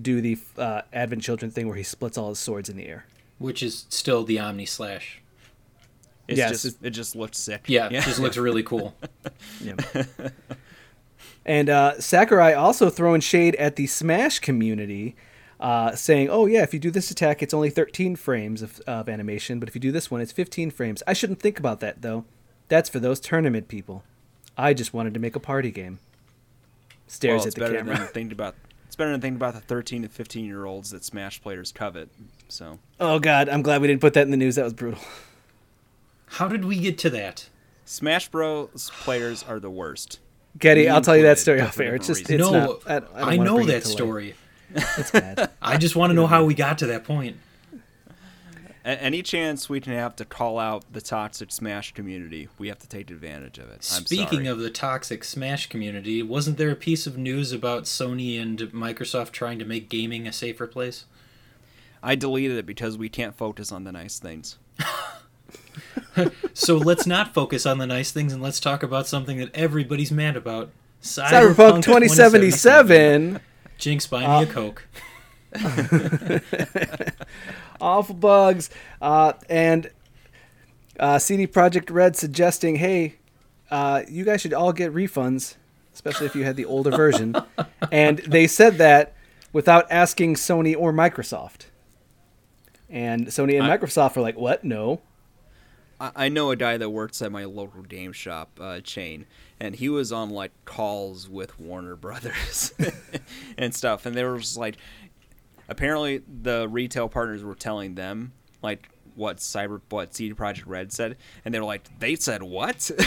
do the uh, Advent Children thing where he splits all his swords in the air. which is still the Omni Slash. It's Yes, just it's- it just looks sick. Yeah, it just looks really cool. (laughs) And uh, Sakurai also throwing shade at the Smash community, uh, saying, "Oh yeah, if you do this attack, it's only 13 frames of, of animation, but if you do this one, it's 15 frames." I shouldn't think about that though. That's for those tournament people. I just wanted to make a party game. Stares well, at the better camera. than thinking about. It's better than thinking about the 13 and 15 year olds that Smash players covet. So Oh god, I'm glad we didn't put that in the news. That was brutal. How did we get to that? Smash Bros. players are the worst. Getty, Me I'll tell you that story off air. It's just it's no, not. I, I, I know that story. light. Story. It's bad. I just want to know how we got to that point. Any chance we can have to call out the toxic Smash community, we have to take advantage of it. I'm Speaking sorry. of the toxic Smash community, wasn't there a piece of news about Sony and Microsoft trying to make gaming a safer place? I deleted it because we can't focus on the nice things. (laughs) So let's not focus on the nice things and let's talk about something that everybody's mad about. Cyberpunk 2077. Jinx, buy me Uh, a Coke. (laughs) awful bugs, uh, and uh, CD Projekt Red suggesting, hey, uh, you guys should all get refunds, especially if you had the older (laughs) version. and they said that without asking Sony or Microsoft. And Sony and I- Microsoft were like, what? No. I, I know a guy that works at my local game shop uh, chain, and he was on like calls with Warner Brothers (laughs) and stuff, and they were just like, apparently the retail partners were telling them like what Cyber what CD Projekt Red said, and they were like, they said what? (laughs)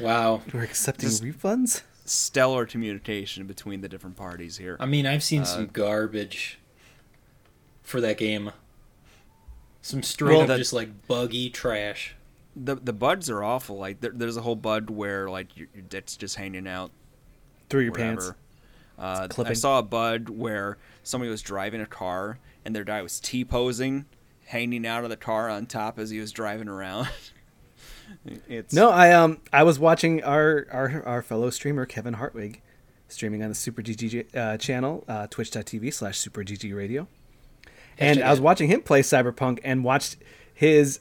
Wow. We're accepting Just- refunds? Stellar communication between the different parties here. I mean, I've seen Uh, some garbage for that game. Some straight Well, up that- just like buggy trash. The the buds are awful. Like there, there's a whole bud where like your, your dick's just hanging out Through your whatever. pants. Uh, I saw a bud where somebody was driving a car and their guy was T posing, hanging out of the car on top as he was driving around. (laughs) it's No, I um I was watching our our, our fellow streamer Kevin Hartwig streaming on the Super GG uh, channel, uh, twitch.tv slash Super GG Radio. And I was watching him play Cyberpunk and watched his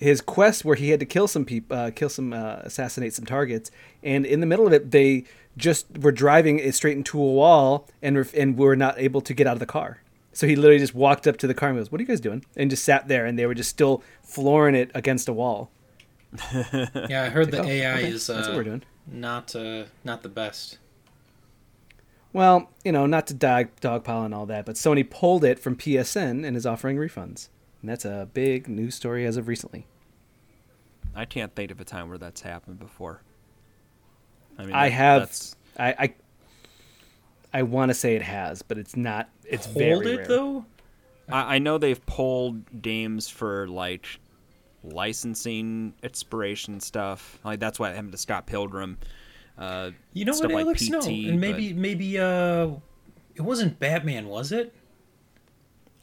his quest where he had to kill some people, uh, kill some, uh, assassinate some targets. And in the middle of it, they just were driving it straight into a wall and were, and were not able to get out of the car. So he literally just walked up to the car and goes, "What are you guys doing?" And just sat there, and they were just still flooring it against a wall. (laughs) Yeah, I heard the Oh, AI okay, is that's what uh, we're doing. not uh, not the best. Well, you know, not to dog dogpile and all that, but Sony pulled it from PSN and is offering refunds. And that's a big news story as of recently. I can't think of a time where that's happened before. I mean, I that- have, That's, I, I, I want to say it has, but it's not. It's Hold very it rare. though. I, I know they've pulled games for like licensing expiration stuff. Like that's what happened to Scott Pilgrim. Uh, You know stuff what, like Alex? no, and maybe maybe uh, it wasn't Batman, was it?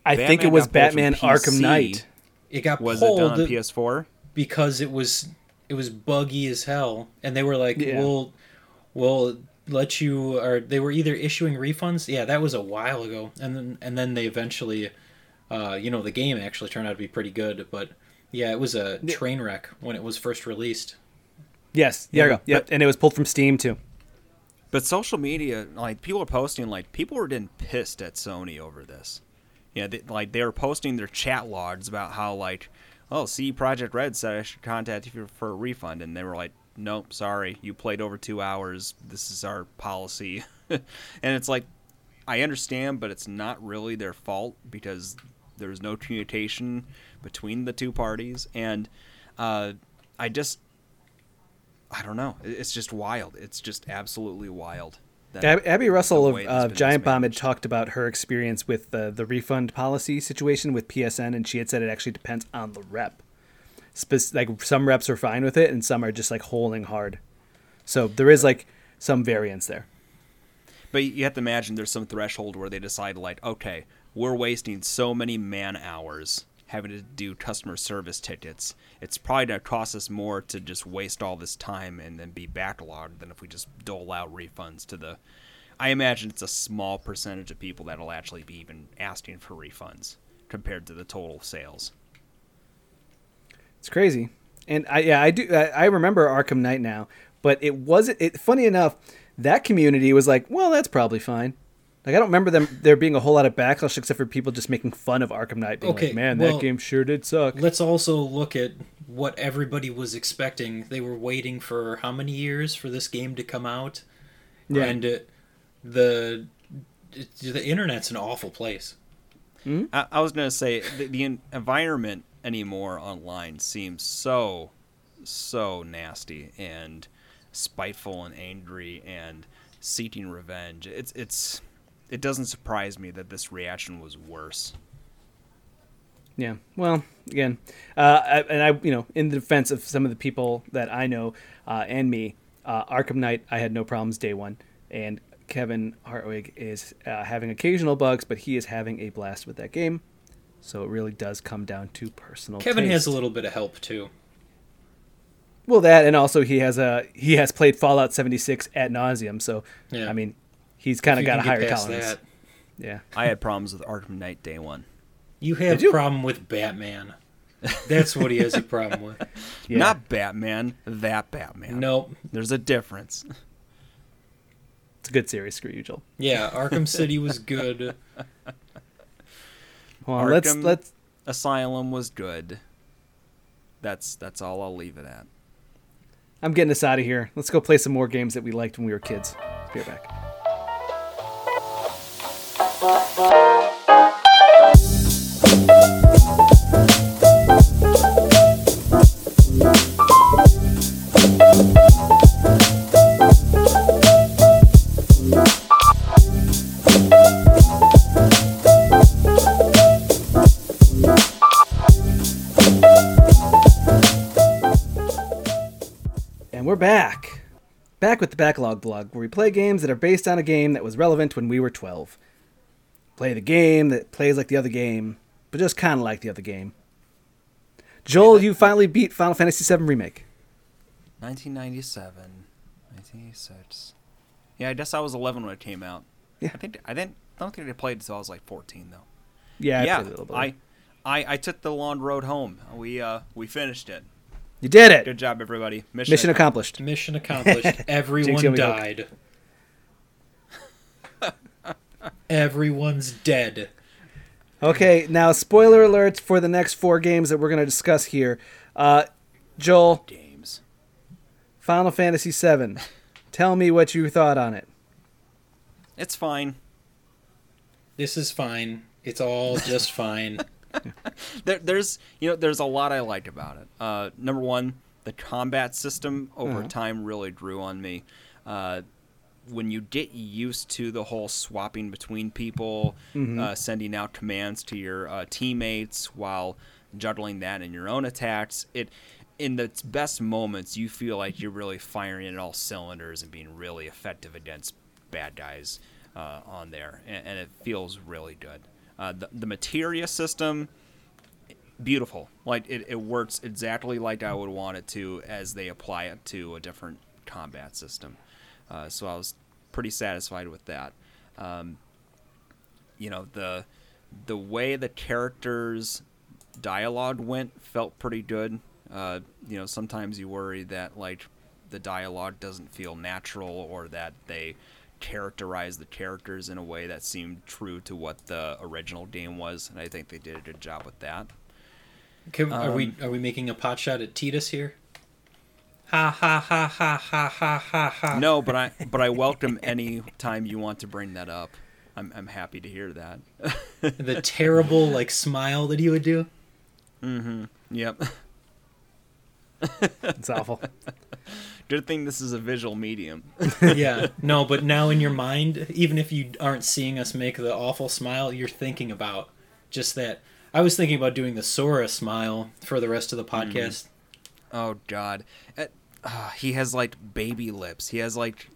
I think it was got pulled from Batman Arkham Knight. It got was it pulled done on PS4? Because it was it was buggy as hell, and they were like, Yeah. "We'll we'll let you," or they were either issuing refunds. Yeah, that was a while ago, and then and then they eventually, uh, you know, the game actually turned out to be pretty good, but yeah, it was a train wreck when it was first released. Yes, Yeah, there you go. Yep, but- and it was pulled from Steam too. But social media, like people are posting, like people were getting pissed at Sony over this. Yeah, they, like they were posting their chat logs about how like, oh, see, Project Red said I should contact you for, a refund, and they were like, nope, sorry, you played over two hours. This is our policy, (laughs) and it's like, I understand, but it's not really their fault because there's no communication between the two parties, and uh, I just. I don't know. It's just wild. It's just absolutely wild. Ab- Abby Russell of this uh, Giant Bomb had talked about her experience with the the refund policy situation with PSN, and she had said it actually depends on the rep. Spec- like some reps are fine with it, and some are just like holding hard. So there is like some variance there. But you have to imagine there's some threshold where they decide, like, okay, we're wasting so many man hours having to do customer service tickets. It's probably going to cost us more to just waste all this time and then be backlogged than if we just dole out refunds to the. I imagine it's a small percentage of people that'll actually be even asking for refunds compared to the total sales. It's crazy, and I yeah I do I, I remember Arkham Knight now, but it wasn't. It funny enough, that community was like, well, that's probably fine. Like I don't remember them there being a whole lot of backlash except for people just making fun of Arkham Knight, being Okay, like, man, well- that game sure did suck. Let's also look at what everybody was expecting. They were waiting for how many years for this game to come out? Yeah. And uh, the the internet's an awful place. I, I was gonna say the, the environment anymore online seems so, so nasty and spiteful and angry and seeking revenge. It's it's it doesn't surprise me that this reaction was worse. Yeah. Well, again, uh, I, and I, you know, in the defense of some of the people that I know uh, and me, uh, Arkham Knight, I had no problems day one, and Kevin Hartwig is uh, having occasional bugs, but he is having a blast with that game. So it really does come down to personal. Kevin taste. has a little bit of help too. Well, that and also he has a he has played Fallout 76 at nauseum. So Yeah. I mean, he's kind of got a higher past tolerance. that. Yeah. I had problems with Arkham Knight day one. You had Did you? problem with Batman. That's what he has a problem with. (laughs) Yeah. Not Batman, that Batman. Nope. There's a difference. It's a good series. Screw you, Joel. Yeah, Arkham (laughs) City was good. Well, let's let's Asylum was good. That's that's all I'll leave it at. I'm getting us out of here. Let's go play some more games that we liked when we were kids. Be right back. Backlog blog, where we play games that are based on a game that was relevant when we were 12. Play the game that plays like the other game, but just kind of like the other game. Joel, you finally beat Final Fantasy VII Remake. 1997, 1986. Yeah, I guess I was 11 when it came out. Yeah. I think I didn't. I don't think I played until I was like 14 though. Yeah, I yeah, played a little bit. I, I, I took the long road home. We uh we finished it. you did it. Good job, everybody. Mission, Mission accomplished. Mission accomplished. (laughs) Everyone Jinx, here died. Everyone's dead. Okay, now spoiler alerts for the next four games that we're going to discuss here. Uh, Joel, Games. Final Fantasy VII. Tell me what you thought on it. It's fine. This is fine. It's all just fine. (laughs) There, there's you know there's a lot I liked about it. Uh, number one, the combat system over Uh-huh. time really grew on me. Uh, when you get used to the whole swapping between people, uh, sending out commands to your uh, teammates while juggling that in your own attacks, it in the best moments you feel like you're really firing at all cylinders and being really effective against bad guys uh, on there, and, and it feels really good. Uh, the, the materia system beautiful. Like it, it works exactly like I would want it to as they apply it to a different combat system. Uh, so I was pretty satisfied with that. Um, you know the the way the characters dialogue went felt pretty good. Uh, you know sometimes you worry that like the dialogue doesn't feel natural or that they characterize the characters in a way that seemed true to what the original game was, and I think they did a good job with that. Can, are we are we making a pot shot at Tidus here? Ha ha ha ha ha ha ha ha. No, but I but I welcome any time you want to bring that up. I'm I'm happy to hear that. (laughs) The terrible like smile that he would do. Mm-hmm. Yep. (laughs) It's awful. Good thing this is a visual medium. (laughs) yeah. No, but now in your mind, even if you aren't seeing us make the awful smile, you're thinking about just that. I was thinking about doing the Sora smile for the rest of the podcast. Oh God, Uh, uh, he has like baby lips. He has like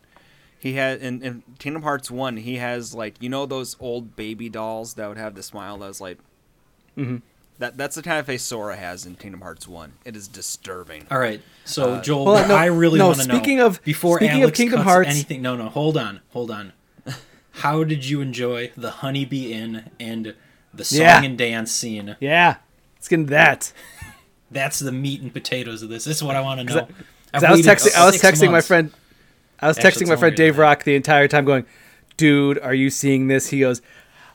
he had in, in Kingdom Hearts one. He has like you know those old baby dolls that would have the smile that was like. Mhm. That that's the kind of face Sora has in Kingdom Hearts one. It is disturbing. All right. So Uh, Joel, Hold on, no- I really no, want to know. speaking of- before speaking of Kingdom cuts Hearts- anything. No, no, hold on, hold on. (laughs) How did you enjoy the Honeybee Inn and the song Yeah. and dance scene? Yeah, let's get into that. That's the meat and potatoes of this. This is what I want to know. I was texting. I was texting my friend. I was Actually, texting my friend Dave. Rock the entire time, going, "Dude, are you seeing this?" He goes,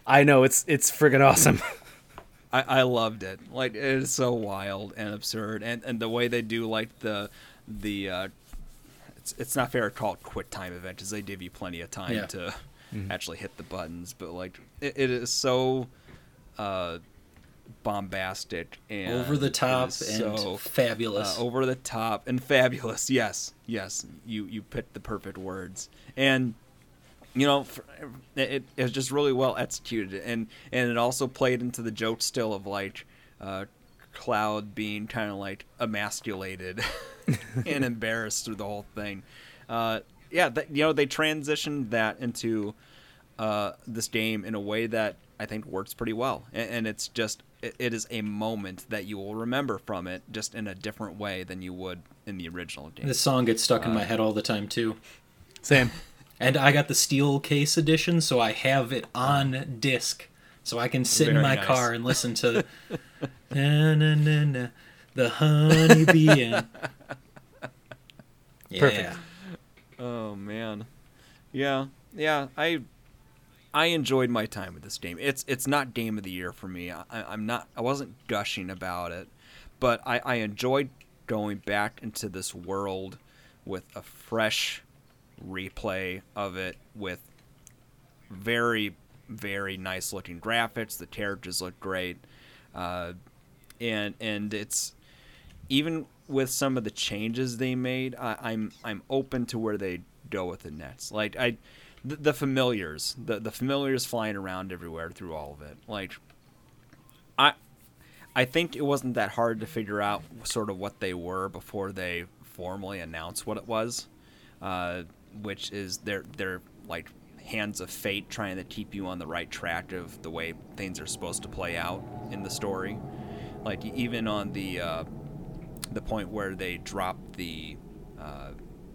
"I know. It's it's friggin' awesome." (laughs) I, I loved it. Like it is so wild and absurd, and and the way they do like the the uh, it's it's not fair to call it quick time event because they give you plenty of time Yeah. to actually hit the buttons, but like it, it is so uh, bombastic and over the top and so fabulous. uh, over the top and fabulous. Yes, yes, you you picked the perfect words, and you know it it was just really well executed, and and it also played into the joke still of like uh, Cloud being kind of like emasculated (laughs) (laughs) and embarrassed through the whole thing. Uh, yeah, that, you know they transitioned that into uh, this game in a way that I think works pretty well, and, and it's just it, it is a moment that you will remember from it, just in a different way than you would in the original game. This song gets stuck in Uh, my head all the time too. Same. And I got the steel case edition, so I have it on disc, so I can sit in my nice. car and listen to na, na, na, na, the honeybee. And... Yeah. Perfect. Oh man, yeah, yeah. I I enjoyed my time with this game. It's it's not game of the year for me. I, I'm not. I wasn't gushing about it, but I, I enjoyed going back into this world with a fresh replay of it with very very nice looking graphics. The characters look great, uh, and and it's even with some of the changes they made, I, I'm I'm open to where they go with the nets. Like I, the, the familiars, the the familiars flying around everywhere through all of it. Like I, I think it wasn't that hard to figure out sort of what they were before they formally announced what it was, uh, which is they're they're like hands of fate trying to keep you on the right track of the way things are supposed to play out in the story. Like even on the uh, the point where they drop the uh,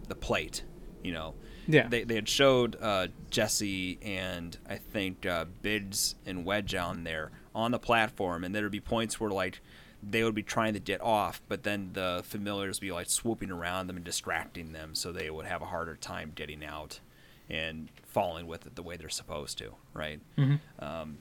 the plate, you know. Yeah. They, they had showed uh, Jesse and I think uh, Biggs and Wedge on there on the platform, and there would be points where like they would be trying to get off, but then the familiars would be like swooping around them and distracting them, so they would have a harder time getting out and falling with it the way they're supposed to, right? Um,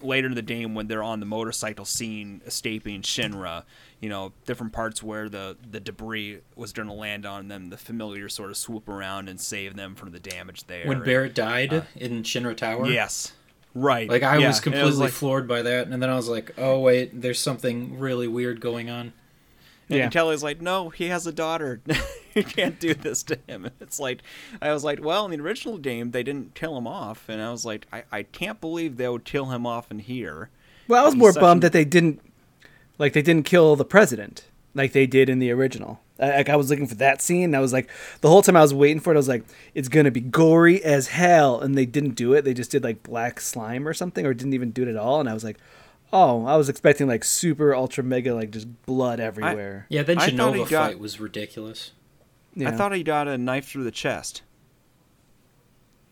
later in the game, when they're on the motorcycle scene, escaping Shinra, you know, different parts where the the debris was going to land on them, the familiars sort of swoop around and save them from the damage there. When and- Barrett died in Shinra Tower, yes, right, like I yeah, was completely like- floored by that, and then I was like, oh wait, there's something really weird going on. And Yeah. Kelly's like, no, he has a daughter. (laughs) you can't do this to him. And it's like, I was like, well, in the original game, they didn't kill him off. And I was like, I, I can't believe they would kill him off in here. Well, I was He's more bummed an- that they didn't, like, they didn't kill the president like they did in the original. Like I was looking for that scene. And I was like, the whole time I was waiting for it, I was like, it's gonna be gory as hell, and they didn't do it. They just did like black slime or something, or didn't even do it at all. And I was like, oh, I was expecting like super ultra mega like just blood everywhere. Yeah, that I thought he Jenova got- fight was ridiculous. Yeah. I thought he got a knife through the chest.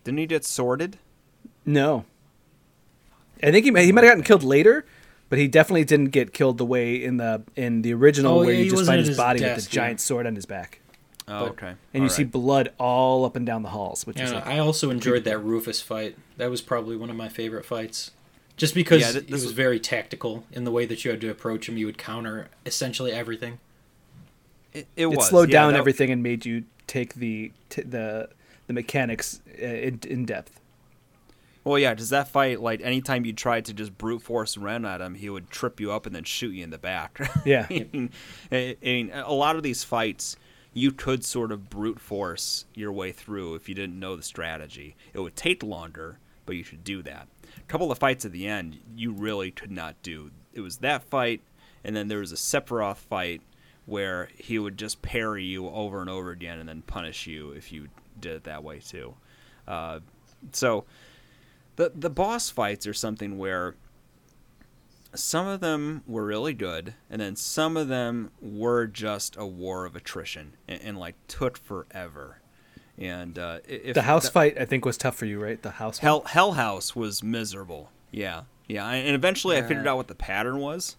Didn't he get sworded? no. I think he he might have gotten killed later, but he definitely didn't get killed the way in the in the original Oh, where yeah, you just find his his body with desk, the yeah. giant sword on his back. Oh, But- okay. and you see blood all up and down the halls, which is like, I also enjoyed that Rufus fight. That was probably one of my favorite fights. Just because Yeah, th- it this was was- very tactical in the way that you had to approach him. You would counter essentially everything. It, it it was. slowed yeah, down that- everything and made you take the t- the the mechanics uh, in, in depth. Well, yeah, does that fight, like, anytime you tried to just brute force Ren at him, he would trip you up and then shoot you in the back. (laughs) Yeah. I mean, I mean, a lot of these fights, you could sort of brute force your way through if you didn't know the strategy. It would take longer, but you should do that. Couple of fights at the end, you really could not do. It was that fight, and then there was a Sephiroth fight where he would just parry you over and over again and then punish you if you did it that way too. Uh, so the the boss fights are something where some of them were really good, and then some of them were just a war of attrition and, and like took forever. And uh, if The house that- fight I think was tough for you, right? The house one? Hell Hell House was miserable. Yeah, yeah, and eventually I figured out what the pattern was.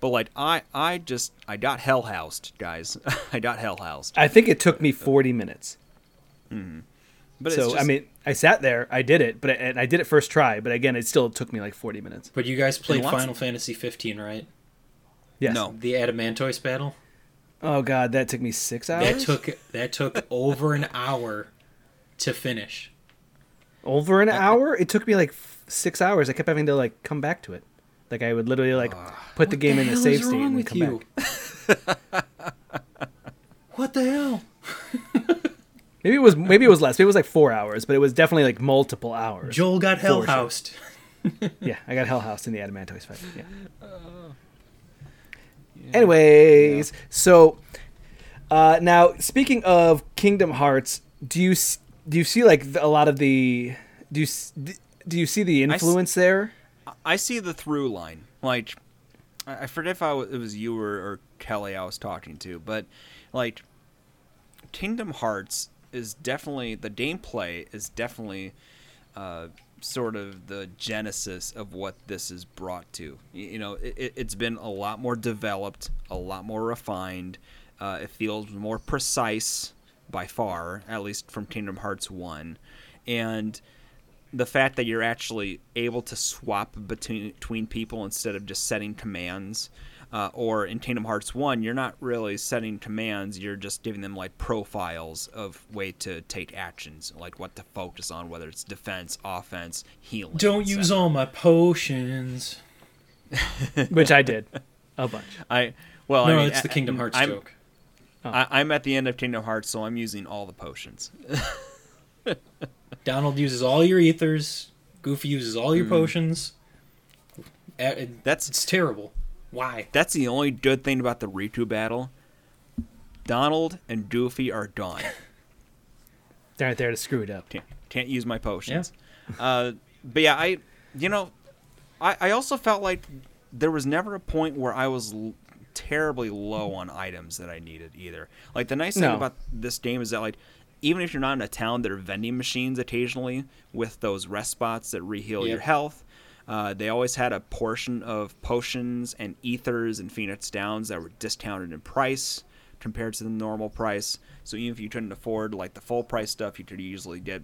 But like I, I just I got hell housed, guys. (laughs) I got hell housed. I think it took me 40 minutes. Hmm. But so it's just, I mean, I sat there, I did it, but I, and I did it first try, but again, it still took me like 40 minutes. But you guys played lots of- Final Fantasy 15, right? Yes. No. The Adamantoise battle. Oh god, that took me 6 hours. That took that took over an hour to finish. over an hour. It took me like f- 6 hours. I kept having to like come back to it. Like I would literally like ah. put the What game in the hell save state and with come you? back. (laughs) what the hell? Maybe it was maybe it was less. Maybe it was like 4 hours, but it was definitely like multiple hours. Joel got hell For sure. housed. Yeah, I got Hell House in the Adamantoise fight. Yeah. (laughs) Uh, Anyways, so uh, now speaking of Kingdom Hearts, do you do you see like a lot of the do you do you see the I s- influence there? I see the through line. Like I I forget if I w- it was you or, or Kelly I was talking to, but like Kingdom Hearts is definitely the gameplay is definitely uh, sort of the genesis of what this is brought to. You know, it, it's been a lot more developed, a lot more refined. Uh, it feels more precise by far, at least from Kingdom Hearts One, and the fact that you're actually able to swap between between people instead of just setting commands. Uh, or in Kingdom Hearts 1, you're not really setting commands, you're just giving them like profiles of way to take actions, like what to focus on, whether it's defense, offense, healing. Don't use all my potions. (laughs) which I did a bunch. I well, no, I mean, it's the I- Kingdom Hearts I'm, joke. I, I'm at the end of Kingdom Hearts, so I'm using all the potions. (laughs) Donald uses all your ethers. Goofy uses all your potions. Uh, it- That's it's terrible. Why? that's the only good thing about the Riku battle. Donald and Doofy are done. (laughs) They're not there to screw it up. Can't, can't use my potions. (laughs) Uh, but yeah, I, you know, I, I also felt like there was never a point where I was l- terribly low on items that I needed either. Like the nice thing No. about this game is that like even if you're not in a town, there are vending machines occasionally with those rest spots that reheal your health. Uh, they always had a portion of potions and ethers and Phoenix Downs that were discounted in price compared to the normal price. So even if you couldn't afford like the full price stuff, you could easily get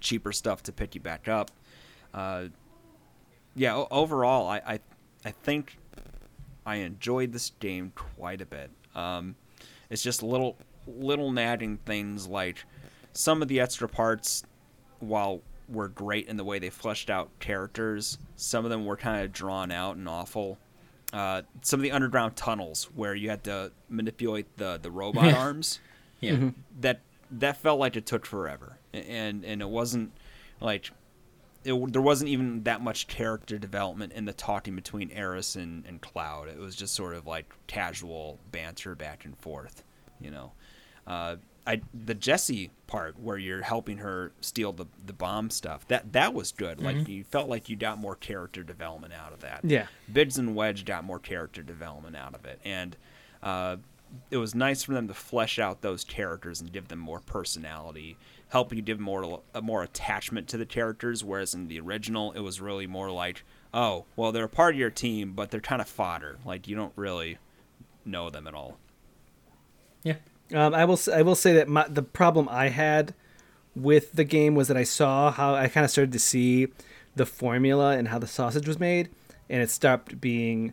cheaper stuff to pick you back up. Uh, yeah, o- overall, I, I I think I enjoyed this game quite a bit. Um, it's just little little nagging things like some of the extra parts, while were great in the way they fleshed out characters, some of them were kind of drawn out and awful. Uh, some of the underground tunnels where you had to manipulate the the robot (laughs) arms Yeah. that that felt like it took forever, and and it wasn't like it, there wasn't even that much character development in the talking between Eris and, and Cloud. It was just sort of like casual banter back and forth, you know. Uh, I the Jesse part where you're helping her steal the the bomb stuff that that was good. Like you felt like you got more character development out of that. Yeah. Biggs and Wedge got more character development out of it, and uh, it was nice for them to flesh out those characters and give them more personality, help you give more a more attachment to the characters. Whereas in the original, it was really more like, oh, well, they're a part of your team, but they're kind of fodder. Like you don't really know them at all. Yeah. Um, I will. I will say that my, the problem I had with the game was that I saw how I kind of started to see the formula and how the sausage was made, and it stopped being.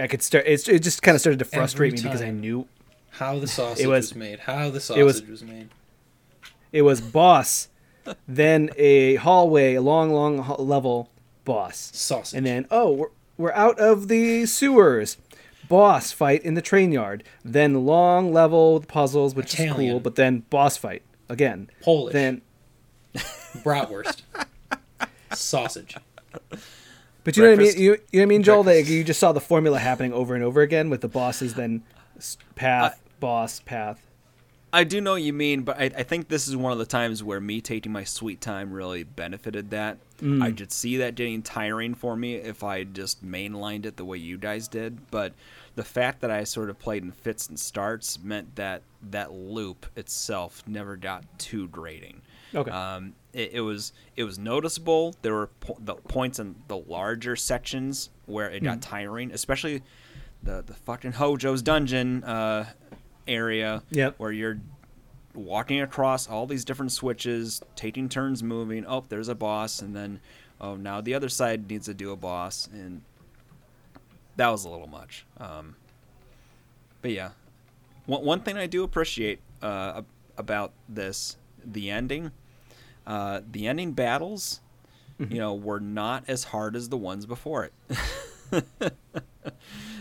I could start. It's, it just kind of started to frustrate me because I knew How the (laughs) sausage was- was, made. How the sausage was- was, made. it was boss, then a hallway, a long, long level boss, Sausage. and then oh, we're, we're out of the sewers. Boss fight in the train yard. Then long level puzzles, which is cool, Italian. but then boss fight again. Polish. Then (laughs) Bratwurst. sausage. But you know what I mean? You, you know what I mean, Joel? That Breakfast. you just saw the formula happening over and over again with the bosses, then s- path, boss, path. I do know what you mean, but I, I think this is one of the times where me taking my sweet time really benefited that. Mm. I could see that getting tiring for me if I just mainlined it the way you guys did, but the fact that I sort of played in fits and starts meant that that loop itself never got too grating. Okay. Um, it, it was it was noticeable. There were po- the points in the larger sections where it got tiring, especially the the fucking Hojo's dungeon uh, area Yep. where you're walking across all these different switches, taking turns moving. Oh, there's a boss, and then oh, now the other side needs to do a boss, and that was a little much. Um, but yeah, one one thing I do appreciate uh, about this, the ending, uh, the ending battles, you know, were not as hard as the ones before it. (laughs)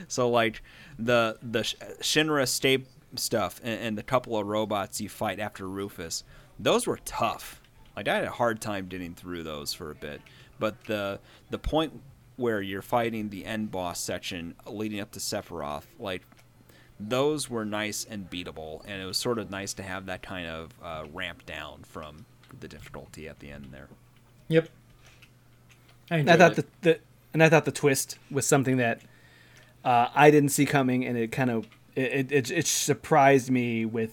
So like the the Shinra State stuff and, and the couple of robots you fight after Rufus, those were tough. Like I had a hard time getting through those for a bit, but the the point where you're fighting the end boss section leading up to Sephiroth, like those were nice and beatable, and it was sort of nice to have that kind of uh, ramp down from the difficulty at the end there. Yep. I I thought it. the, the and I thought the twist was something that uh, I didn't see coming, and it kind of it, it it surprised me with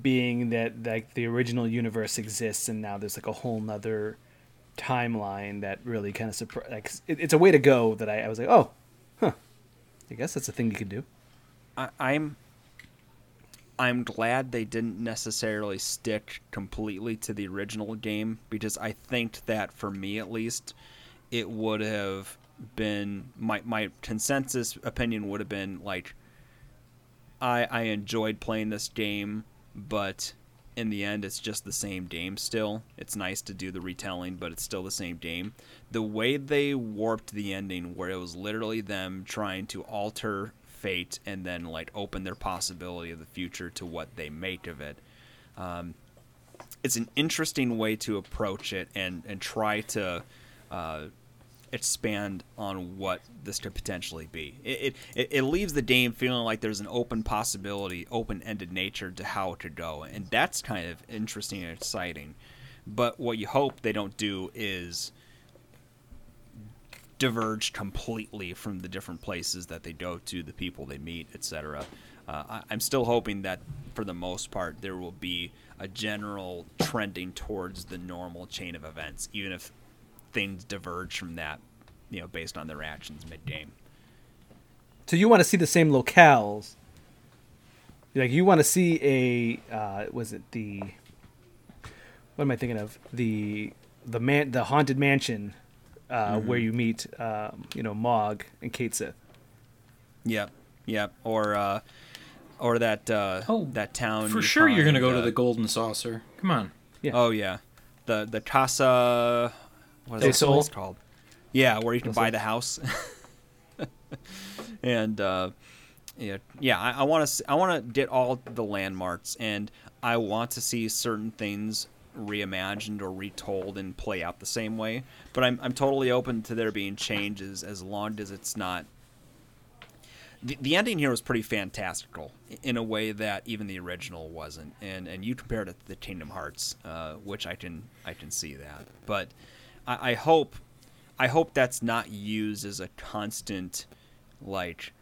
being that like the original universe exists, and now there's like a whole nother timeline that really kind of surprised. Like it, it's a way to go that I, I was like, oh, huh. I guess that's a thing you could do. I, I'm I'm glad they didn't necessarily stick completely to the original game because I think that for me at least, it would have been my my consensus opinion would have been like I I enjoyed playing this game, but in the end it's just the same game still. It's nice to do the retelling, but it's still the same game. The way they warped the ending where it was literally them trying to alter fate and then like open their possibility of the future to what they make of it. Um, it's an interesting way to approach it and and try to uh, expand on what this could potentially be. It, it it leaves the game feeling like there's an open possibility, open-ended nature to how it could go, and that's kind of interesting and exciting. But what you hope they don't do is diverge completely from the different places that they go to, the people they meet, etc. Uh, I, I'm still hoping that for the most part there will be a general trending towards the normal chain of events, even if things diverge from that, you know, based on their actions mid game. So you want to see the same locales? Like you want to see a uh, was it the what am I thinking of the the man the haunted mansion uh, Mm-hmm. where you meet um, you know Mog and Cait Sith. Yep, yep, or uh, or that uh, Oh, that town. For you sure, you're gonna find, go to uh, the Golden Saucer. Come on. Yeah. Oh yeah, the the casa. What is Del that Sol? place called? Yeah, where you can buy the house. (laughs) and uh, yeah, yeah, I, I want to I want to get all the landmarks, and I want to see certain things reimagined or retold and play out the same way. But I'm I'm totally open to there being changes as long as it's not the, the ending here was pretty fantastical in a way that even the original wasn't and and you compared it to the kingdom hearts uh, which i can i can see that but I, I hope i hope that's not used as a constant like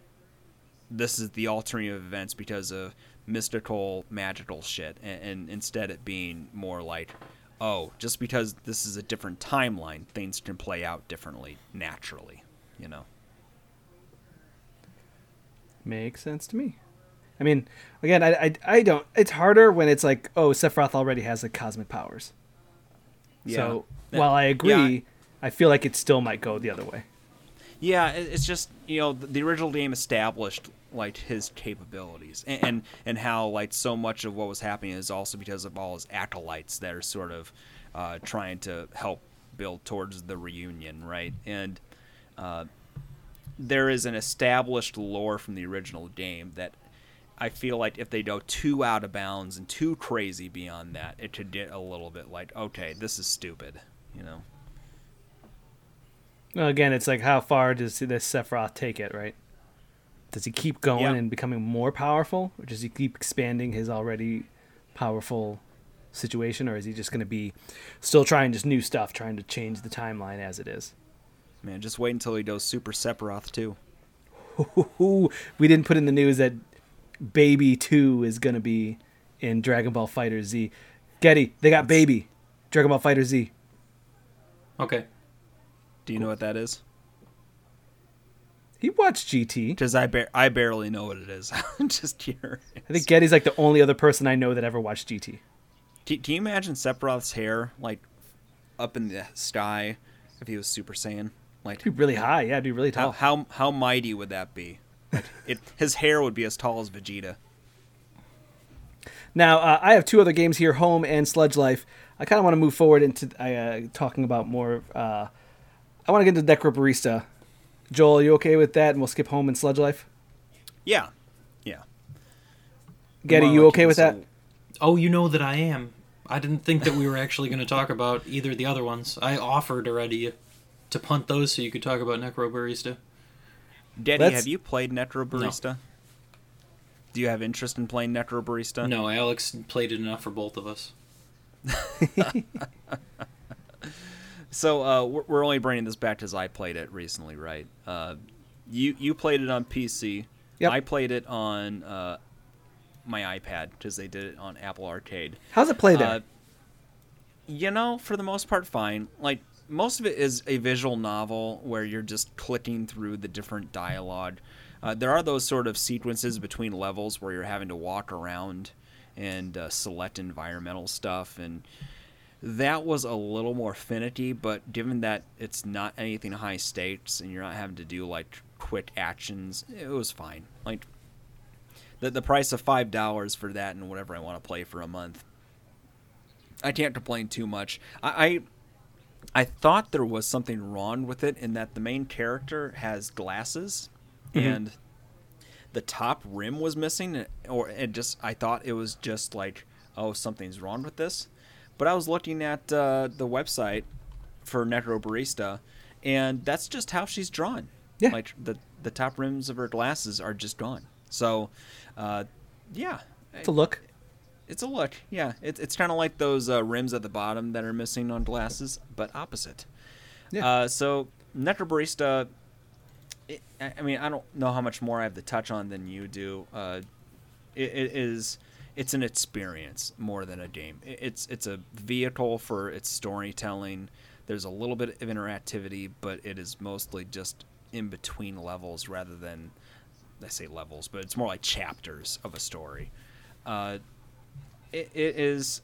this is the altering of events because of mystical magical shit and, and instead it being more like oh just because this is a different timeline things can play out differently naturally you know Makes sense to me. I mean, again, I, I, I don't. It's harder when it's like, oh, Sephiroth already has like cosmic powers. So Yeah. while I agree, Yeah. I feel like it still might go the other way. Yeah, it's just you know the the original game established like his capabilities and, and and how like so much of what was happening is also because of all his acolytes that are sort of uh, trying to help build towards the reunion, right? And uh, there is an established lore from the original game that I feel like if they go too out of bounds and too crazy beyond that, it could get a little bit like, okay, this is stupid, you know. Well, again, it's like how far does this Sephiroth take it, right? Does he keep going Yeah. and becoming more powerful, or does he keep expanding his already powerful situation, or is he just going to be still trying just new stuff, trying to change the timeline as it is? Man, just wait until he goes Super Sephiroth too. We didn't put in the news that Baby Two is going to be in Dragon Ball FighterZ. Getty, they got Baby, Dragon Ball FighterZ. Okay. Do you know what that is? He watched GT. Because I bar- I barely know what it is. (laughs) I'm just curious. I think Getty's like the only other person I know that ever watched GT. Can, can you imagine Sephiroth's hair like up in the sky if he was Super Saiyan? Like It'd be really high, yeah, it'd be really how tall. how how mighty would that be? Like, it his hair would be as tall as Vegeta. Now, uh, I have two other games here, Home and Sludge Life. I kind of want to move forward into uh, talking about more. Uh, I want to get into Necrobarista. Joel, are you okay with that? And we'll skip Home and Sludge Life. Yeah, yeah. Getty, Well, you okay with that? so- Oh, you know that I am. I didn't think that we were actually going to talk about either of the other ones. I offered already to punt those so you could talk about Necro Barista. Getty, Let's- have you played Necrobarista? Do you have interest in playing Necrobarista? No, Alex played it enough for both of us. (laughs) So uh, we're, we're only bringing this back because I played it recently, right? Uh, you you played it on PC. Yep. I played it on uh, my iPad because they did it on Apple Arcade. How's it play there? Uh, you know, for the most part, fine. Like most of it is a visual novel where you're just clicking through the different dialogue. Uh, there are those sort of sequences between levels where you're having to walk around and uh, select environmental stuff, and that was a little more finicky. But given that it's not anything high stakes and you're not having to do like quick actions, it was fine. Like the the price of five dollars for that and whatever I want to play for a month. I can't complain too much. I, I I thought there was something wrong with it in that the main character has glasses and the top rim was missing or it just I thought it was just like oh something's wrong with this. But I was looking at uh, the website for Necrobarista and that's just how she's drawn. Yeah. Like the the top rims of her glasses are just gone. So uh, yeah, it's a look. it's a look. Yeah, it's it's kind of like those uh, rims at the bottom that are missing on glasses, but opposite. Yeah. Uh, so Necrobarista. It, I mean, I don't know how much more I have to touch on than you do. Uh, it, it is it's an experience more than a game. It's it's a vehicle for its storytelling. There's a little bit of interactivity, but it is mostly just in between levels rather than I say levels, but it's more like chapters of a story. Uh, it, it is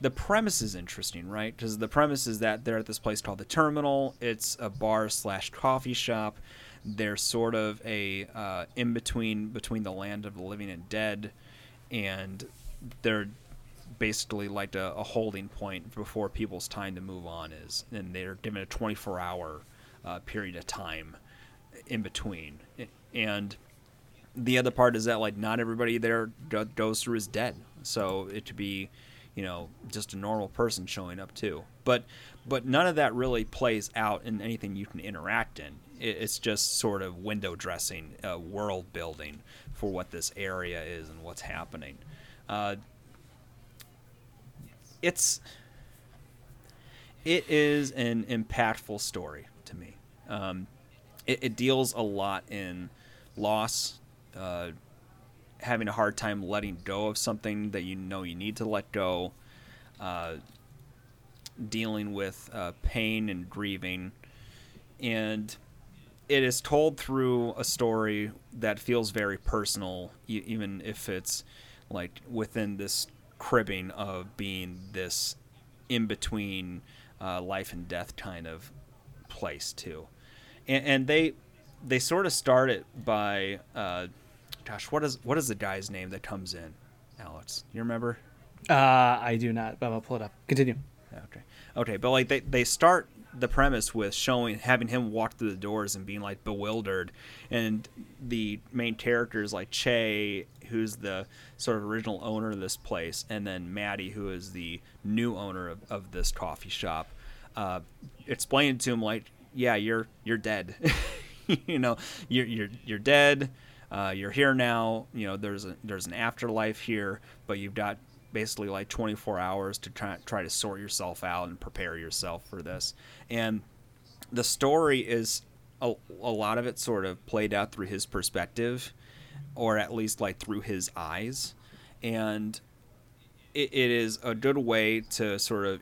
the premise is interesting, right? Because the premise is that they're at this place called the Terminal. It's a bar slash coffee shop. They're sort of a uh, in between between the land of the living and dead, and they're basically like a, a holding point before people's time to move on is, and they're given a 24 hour uh, period of time in between, and the other part is that like not everybody there go- goes through is dead. So it could be you know just a normal person showing up too. But but none of that really plays out in anything you can interact in. It's just sort of window dressing uh, world building for what this area is and what's happening. Uh, it's it is an impactful story to me. Um, it, it deals a lot in loss uh, having a hard time letting go of something that you know you need to let go, uh, dealing with uh, pain and grieving, and it is told through a story that feels very personal, even if it's like within this cribbing of being this in between uh, life and death kind of place too, and, and they they sort of start it by uh, gosh, what is what is the guy's name that comes in? Alex, you remember? Uh, I do not, but I'll pull it up. Continue. Okay, okay, but like they they start the premise with showing having him walk through the doors and being like bewildered, and the main characters like Chay, who's the sort of original owner of this place, and then Maddie, who is the new owner of, of this coffee shop, uh, explaining to him like, yeah, you're you're dead, (laughs) you know, you're you're you're dead uh, you're here now. You know, there's a there's an afterlife here, but you've got basically like 24 hours to try try to sort yourself out and prepare yourself for this. And the story is a, a lot of it sort of played out through his perspective, or at least like through his eyes, and it, it is a good way to sort of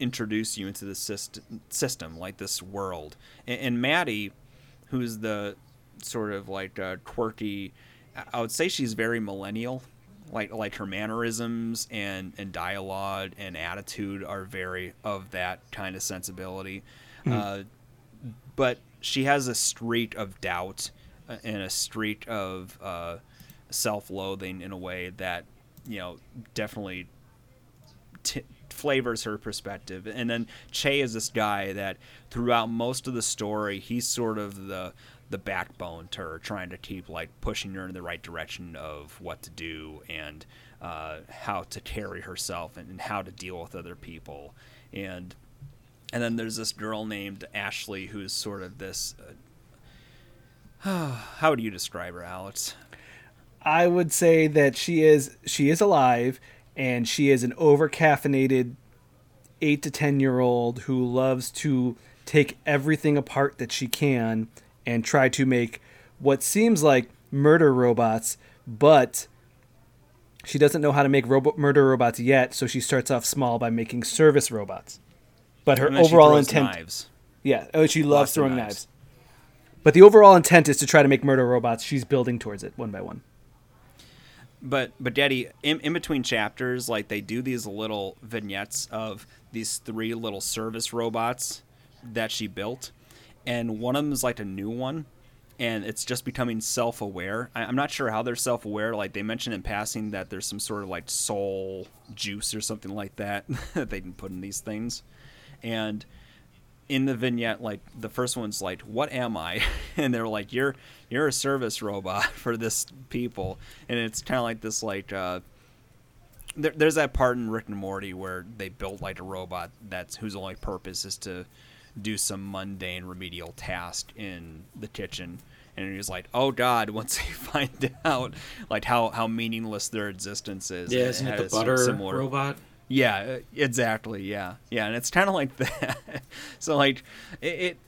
introduce you into the system, system like this world. And, and Maddie, who's the sort of like uh, quirky. I would say she's very millennial, like like her mannerisms and and dialogue and attitude are very of that kind of sensibility. Mm-hmm. Uh, but she has a streak of doubt uh, and a streak of uh, self-loathing in a way that you know definitely t- flavors her perspective. And then Chay is this guy that throughout most of the story, he's sort of the the backbone to her, trying to keep like pushing her in the right direction of what to do and uh, how to carry herself and, and, how to deal with other people. And and then there's this girl named Ashley who's sort of this. Uh, (sighs) how would you describe her, Alex? I would say that she is she is alive and she is an over caffeinated eight to ten year old who loves to take everything apart that she can and try to make what seems like murder robots, but she doesn't know how to make robo- murder robots yet, so she starts off small by making service robots. But her overall intent, Knives. yeah, oh, she loves Lots throwing knives. knives. But the overall intent is to try to make murder robots. She's building towards it one by one. But but Getty, in, in between chapters, like they do these little vignettes of these three little service robots that she built, and one of them is like a new one, and it's just becoming self-aware. I, I'm not sure how they're self-aware. Like they mentioned in passing that there's some sort of like soul juice or something like that (laughs) that they can put in these things, and in the vignette, like the first one's like, "What am I?" (laughs) and they're like, "You're you're a service robot (laughs) for this people," and it's kind of like this like. Uh, there, there's that part in Rick and Morty where they build like a robot that's whose only purpose is to do some mundane remedial task in the kitchen, and he's like, "Oh God!" (laughs) Once they find out like how how meaningless their existence is, Yeah, isn't it the butter similar- robot? yeah, exactly. Yeah, yeah, and it's kind of like (laughs) that. so like, it, it,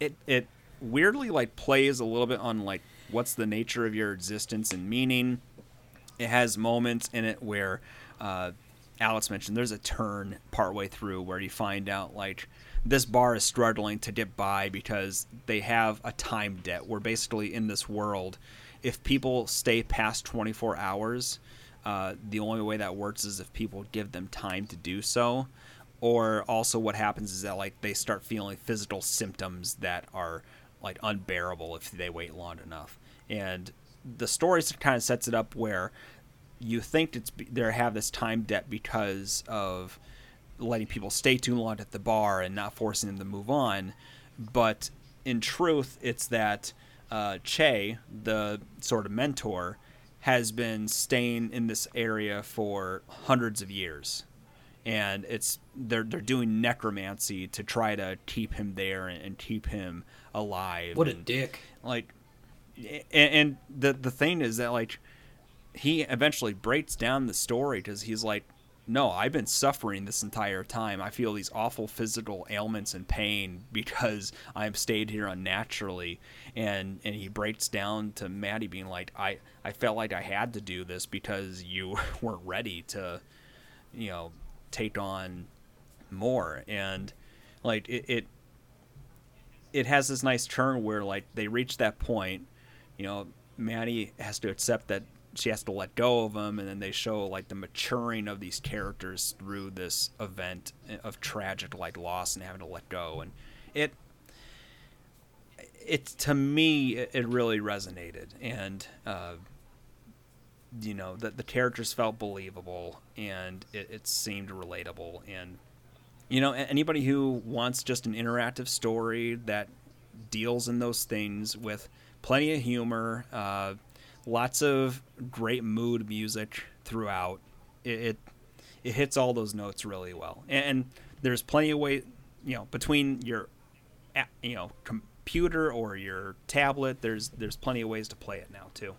it, it weirdly like plays a little bit on like what's the nature of your existence and meaning. It has moments in it where, uh, Alex mentioned there's a turn partway through where you find out like this bar is struggling to get by because they have a time debt. We're basically in this world, if people stay past 24 hours, uh, the only way that works is if people give them time to do so. Or also, what happens is that like they start feeling physical symptoms that are like unbearable if they wait long enough. And the story kind of sets it up where you think it's they have this time debt because of letting people stay too long at the bar and not forcing them to move on, but in truth, it's that uh, Chay, the sort of mentor, has been staying in this area for hundreds of years, and it's they're they're doing necromancy to try to keep him there and, and keep him alive. What a dick. like and, and the the thing is that like he eventually breaks down the story because he's like no i've been suffering this entire time. I feel these awful physical ailments and pain (laughs) because i've stayed here unnaturally. And and he breaks down to maddie being like i i felt like i had to do this because you (laughs) weren't ready to you know take on more. And like it, it it has this nice turn where like they reach that point you know maddie has to accept that she has to let go of him and then they show like the maturing of these characters through this event of tragic like loss and having to let go. And it it to me it, it really resonated. And uh you know that the characters felt believable and it, it seemed relatable. And you know anybody who wants just an interactive story that deals in those things with plenty of humor uh, lots of great mood music throughout. It, it it hits all those notes really well. And, and there's plenty of way you know between your you know computer or your tablet there's there's plenty of ways to play it now too.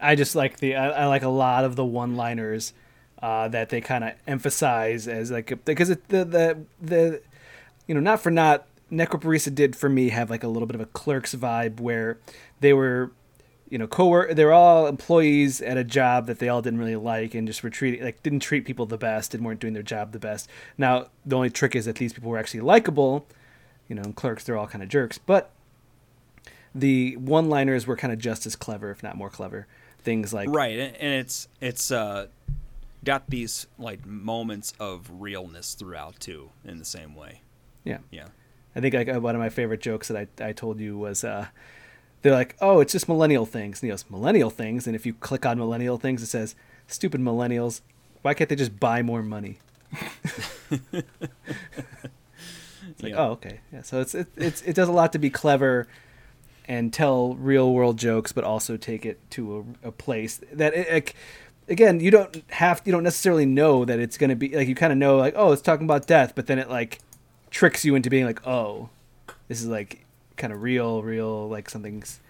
I just like the I, I like a lot of the one-liners uh, that they kind of emphasize as like because it, the the the you know not for not Necrobarista did for me have like a little bit of a clerks vibe where they were you know co they were all employees at a job that they all didn't really like and just were treating like didn't treat people the best and weren't doing their job the best. Now the only trick is that these people were actually likable. You know, clerks they're all kind of jerks, but the one-liners were kind of just as clever, if not more clever. Things like right and, and it's it's uh got these like moments of realness throughout too in the same way yeah, yeah I think like uh, one of my favorite jokes that I, I told you was uh, they're like, oh, it's just millennial things. And he goes, millennial things. And if you click on millennial things, it says, stupid millennials. Why can't they just buy more money? it's like, Yeah. oh, okay. Yeah. So it's, it, it's, it does a lot to be clever and tell real world jokes, but also take it to a, a place that it, like, again, you don't have, you don't necessarily know that it's going to be like, you kind of know like, oh, it's talking about death, but then it like tricks you into being like, oh, this is like kind of real, real, like something's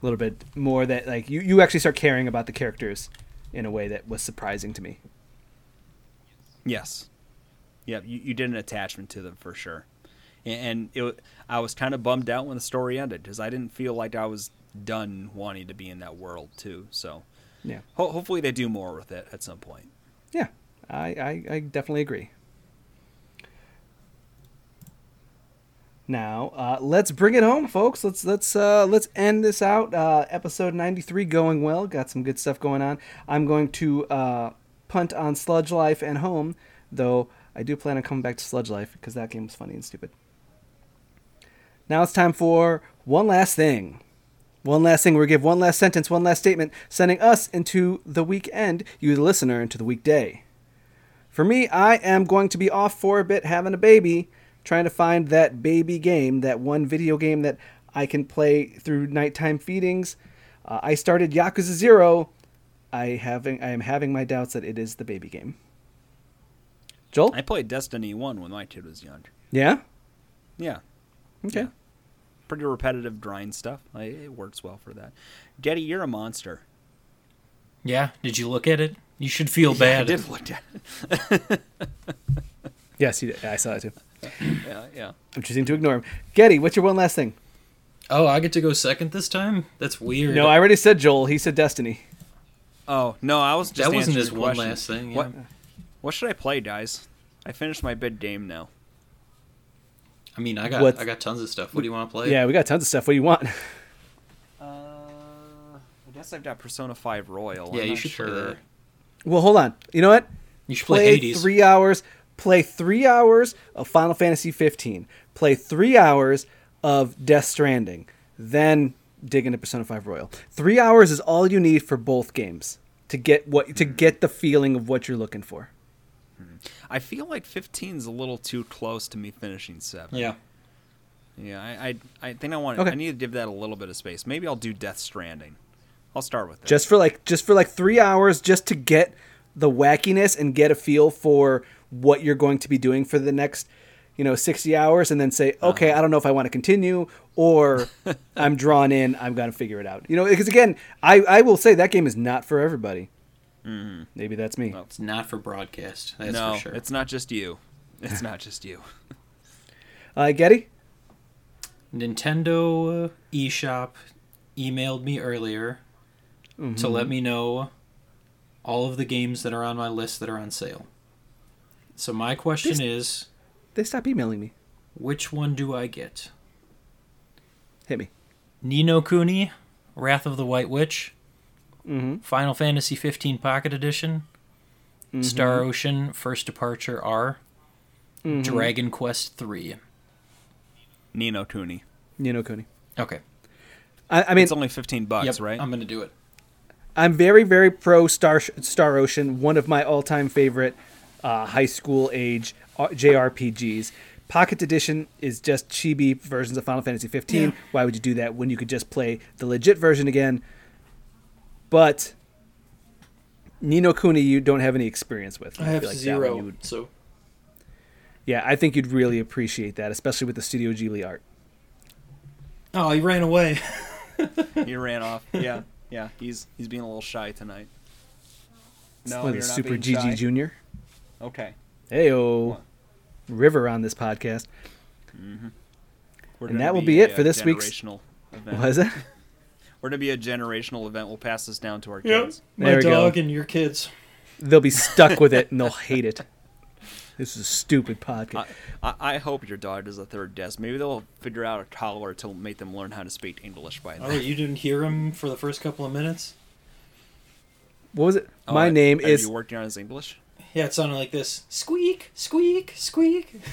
a little bit more that like you, you actually start caring about the characters in a way that was surprising to me. Yes. Yep, you, you did an attachment to them for sure. and it, I was kind of bummed out when the story ended because I didn't feel like I was done wanting to be in that world too. So Yeah. ho- hopefully they do more with it at some point. Yeah, I, I, I definitely agree. Now, uh, let's bring it home, folks. Let's let's uh, let's end this out. Uh, episode ninety three going well. Got some good stuff going on. I'm going to uh, punt on Sludge Life and Home, though I do plan on coming back to Sludge Life because that game was funny and stupid. Now it's time for one last thing. One last thing, we give one last sentence, one last statement, sending us into the weekend, you the listener, into the weekday. For me, I am going to be off for a bit having a baby, trying to find that baby game, that one video game that I can play through nighttime feedings. Uh, I started Yakuza Zero. I having I am having my doubts that it is the baby game. Joel? I played Destiny 1 when my kid was young. Yeah? Yeah. Okay. Yeah. Pretty repetitive, drying stuff. I, it works well for that. Getty, you're a monster. Yeah, did you look at it? You should feel (laughs) I bad. I did look at it. (laughs) Yes, you did. I saw it too. Yeah, yeah. I'm choosing to ignore him. Getty, what's your one last thing? Oh, I get to go second this time? That's weird. No, I already said Joel. He said Destiny. Oh, no, I was just that wasn't his one question. last thing. Yeah. What, what should I play, guys? I finished my bid game now. I mean, I got What- I got tons of stuff. What do you want to play? Yeah, we got tons of stuff. What do you want? Uh, I guess I've got Persona 5 Royal. Yeah, I'm you not should play sure. that. Well, hold on. You know what? You should play, play Hades. three hours. Play three hours of Final Fantasy 15. Play three hours of Death Stranding. Then dig into Persona 5 Royal. Three hours is all you need for both games to get what to hmm. get the feeling of what you're looking for. Hmm. I feel like 15's a little too close to me finishing 7. Yeah. Yeah, I, I, I think I want. Okay. I need to give that a little bit of space. Maybe I'll do Death Stranding. I'll start with that. Just for like just for like three hours, just to get the wackiness and get a feel for what you're going to be doing for the next, you know, sixty hours, and then say, okay, I don't know if I want to continue or (laughs) I'm drawn in. I'm gonna figure it out. You know, because again, I I will say that game is not for everybody. Maybe that's me. Well, It's not for broadcast. That's no, for sure. it's not just you. It's not just you. (laughs) Uh, Getty. Nintendo uh, eShop emailed me earlier to let me know all of the games that are on my list that are on sale. So my question This- is, They stop emailing me. which one do I get? Hit me. Ni no Kuni, Wrath of the White Witch, Mm-hmm. Final Fantasy 15 Pocket Edition, Star Ocean First Departure R, Mm-hmm. Dragon Quest 3. Ni no Kuni. Nino Kuni. Okay. I, I mean, It's only 15 bucks, Yep, right? I'm going to do it. I'm very, very pro Star Star Ocean. One of my all-time favorite uh, high school age uh, JRPGs. Pocket Edition is just chibi versions of Final Fantasy 15. Yeah. Why would you do that when you could just play the legit version again? But Ni no Kuni, you don't have any experience with. I have like zero. one would- so yeah, I think you'd really appreciate that, especially with the Studio Ghibli art. Oh, he ran away. (laughs) he ran off. Yeah, yeah. He's he's being a little shy tonight. No, With you're the not Super being GG? Junior. Okay. Heyo, What? River on this podcast. Mm-hmm. We're And that will be it a for this week's- generational Event. Was it? (laughs) We're gonna be a generational event. We'll pass this down to our kids. My There go. dog and your kids. They'll be stuck with it (laughs) and they'll hate it. This is a stupid podcast. I, I, I hope your dog does a third desk. Maybe they'll figure out a collar to make them learn how to speak English by Oh, then. you didn't hear him for the first couple of minutes? what was it? Oh, My I- name are is. you working on his English? Yeah, it sounded like this. Squeak, squeak, squeak. (laughs)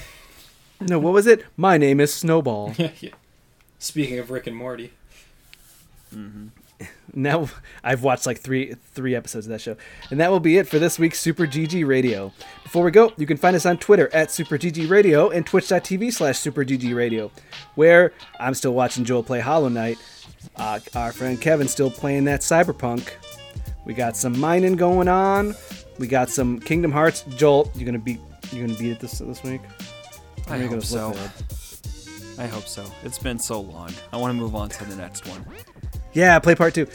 No, what was it? My name is Snowball. (laughs) yeah, yeah. Speaking of Rick and Morty. Mhm. (laughs) now I've watched like three three episodes of that show, and that will be it for this week's Super GG Radio. Before we go, you can find us on Twitter at Super GG Radio and Twitch.tv slash Super GG Radio, where I'm still watching Joel play Hollow Knight. Uh, our friend Kevin still playing that Cyberpunk. We got some mining going on. We got some Kingdom Hearts. Joel, you gonna beat you gonna beat it this this week? I hope so. I hope so. It's been so long. I want to move on to the next one. Yeah, play part two.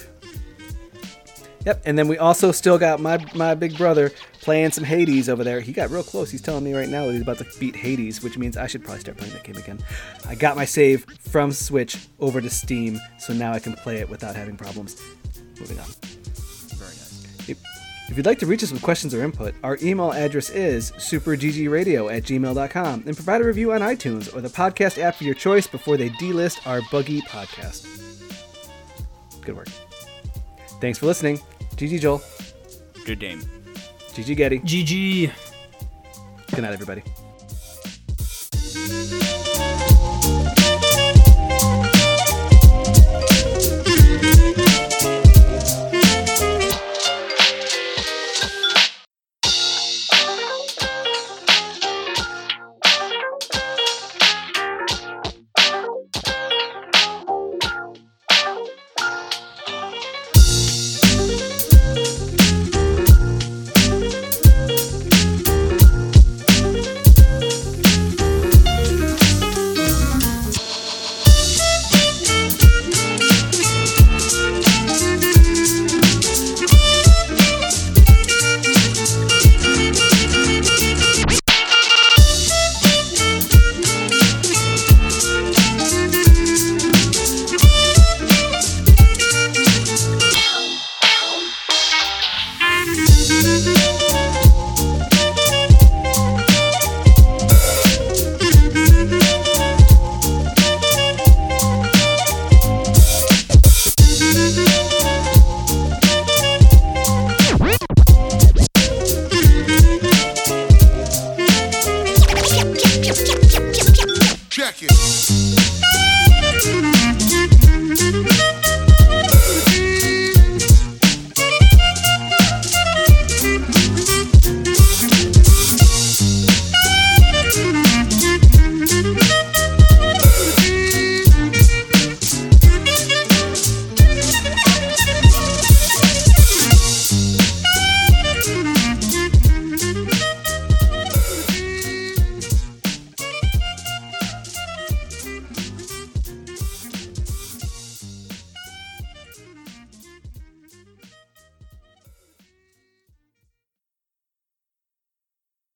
Yep, and then we also still got my my big brother playing some Hades over there. He got real close. He's telling me right now that he's about to beat Hades, which means I should probably start playing that game again. I got my save from Switch over to Steam, so now I can play it without having problems. Moving on. Very nice. If, if you'd like to reach us with questions or input, our email address is superggradio at gmail.com and provide a review on iTunes or the podcast app of your choice before they delist our buggy podcast. Good work. Thanks for listening. GG Joel. Good game. GG Getty. GG. Good night, everybody.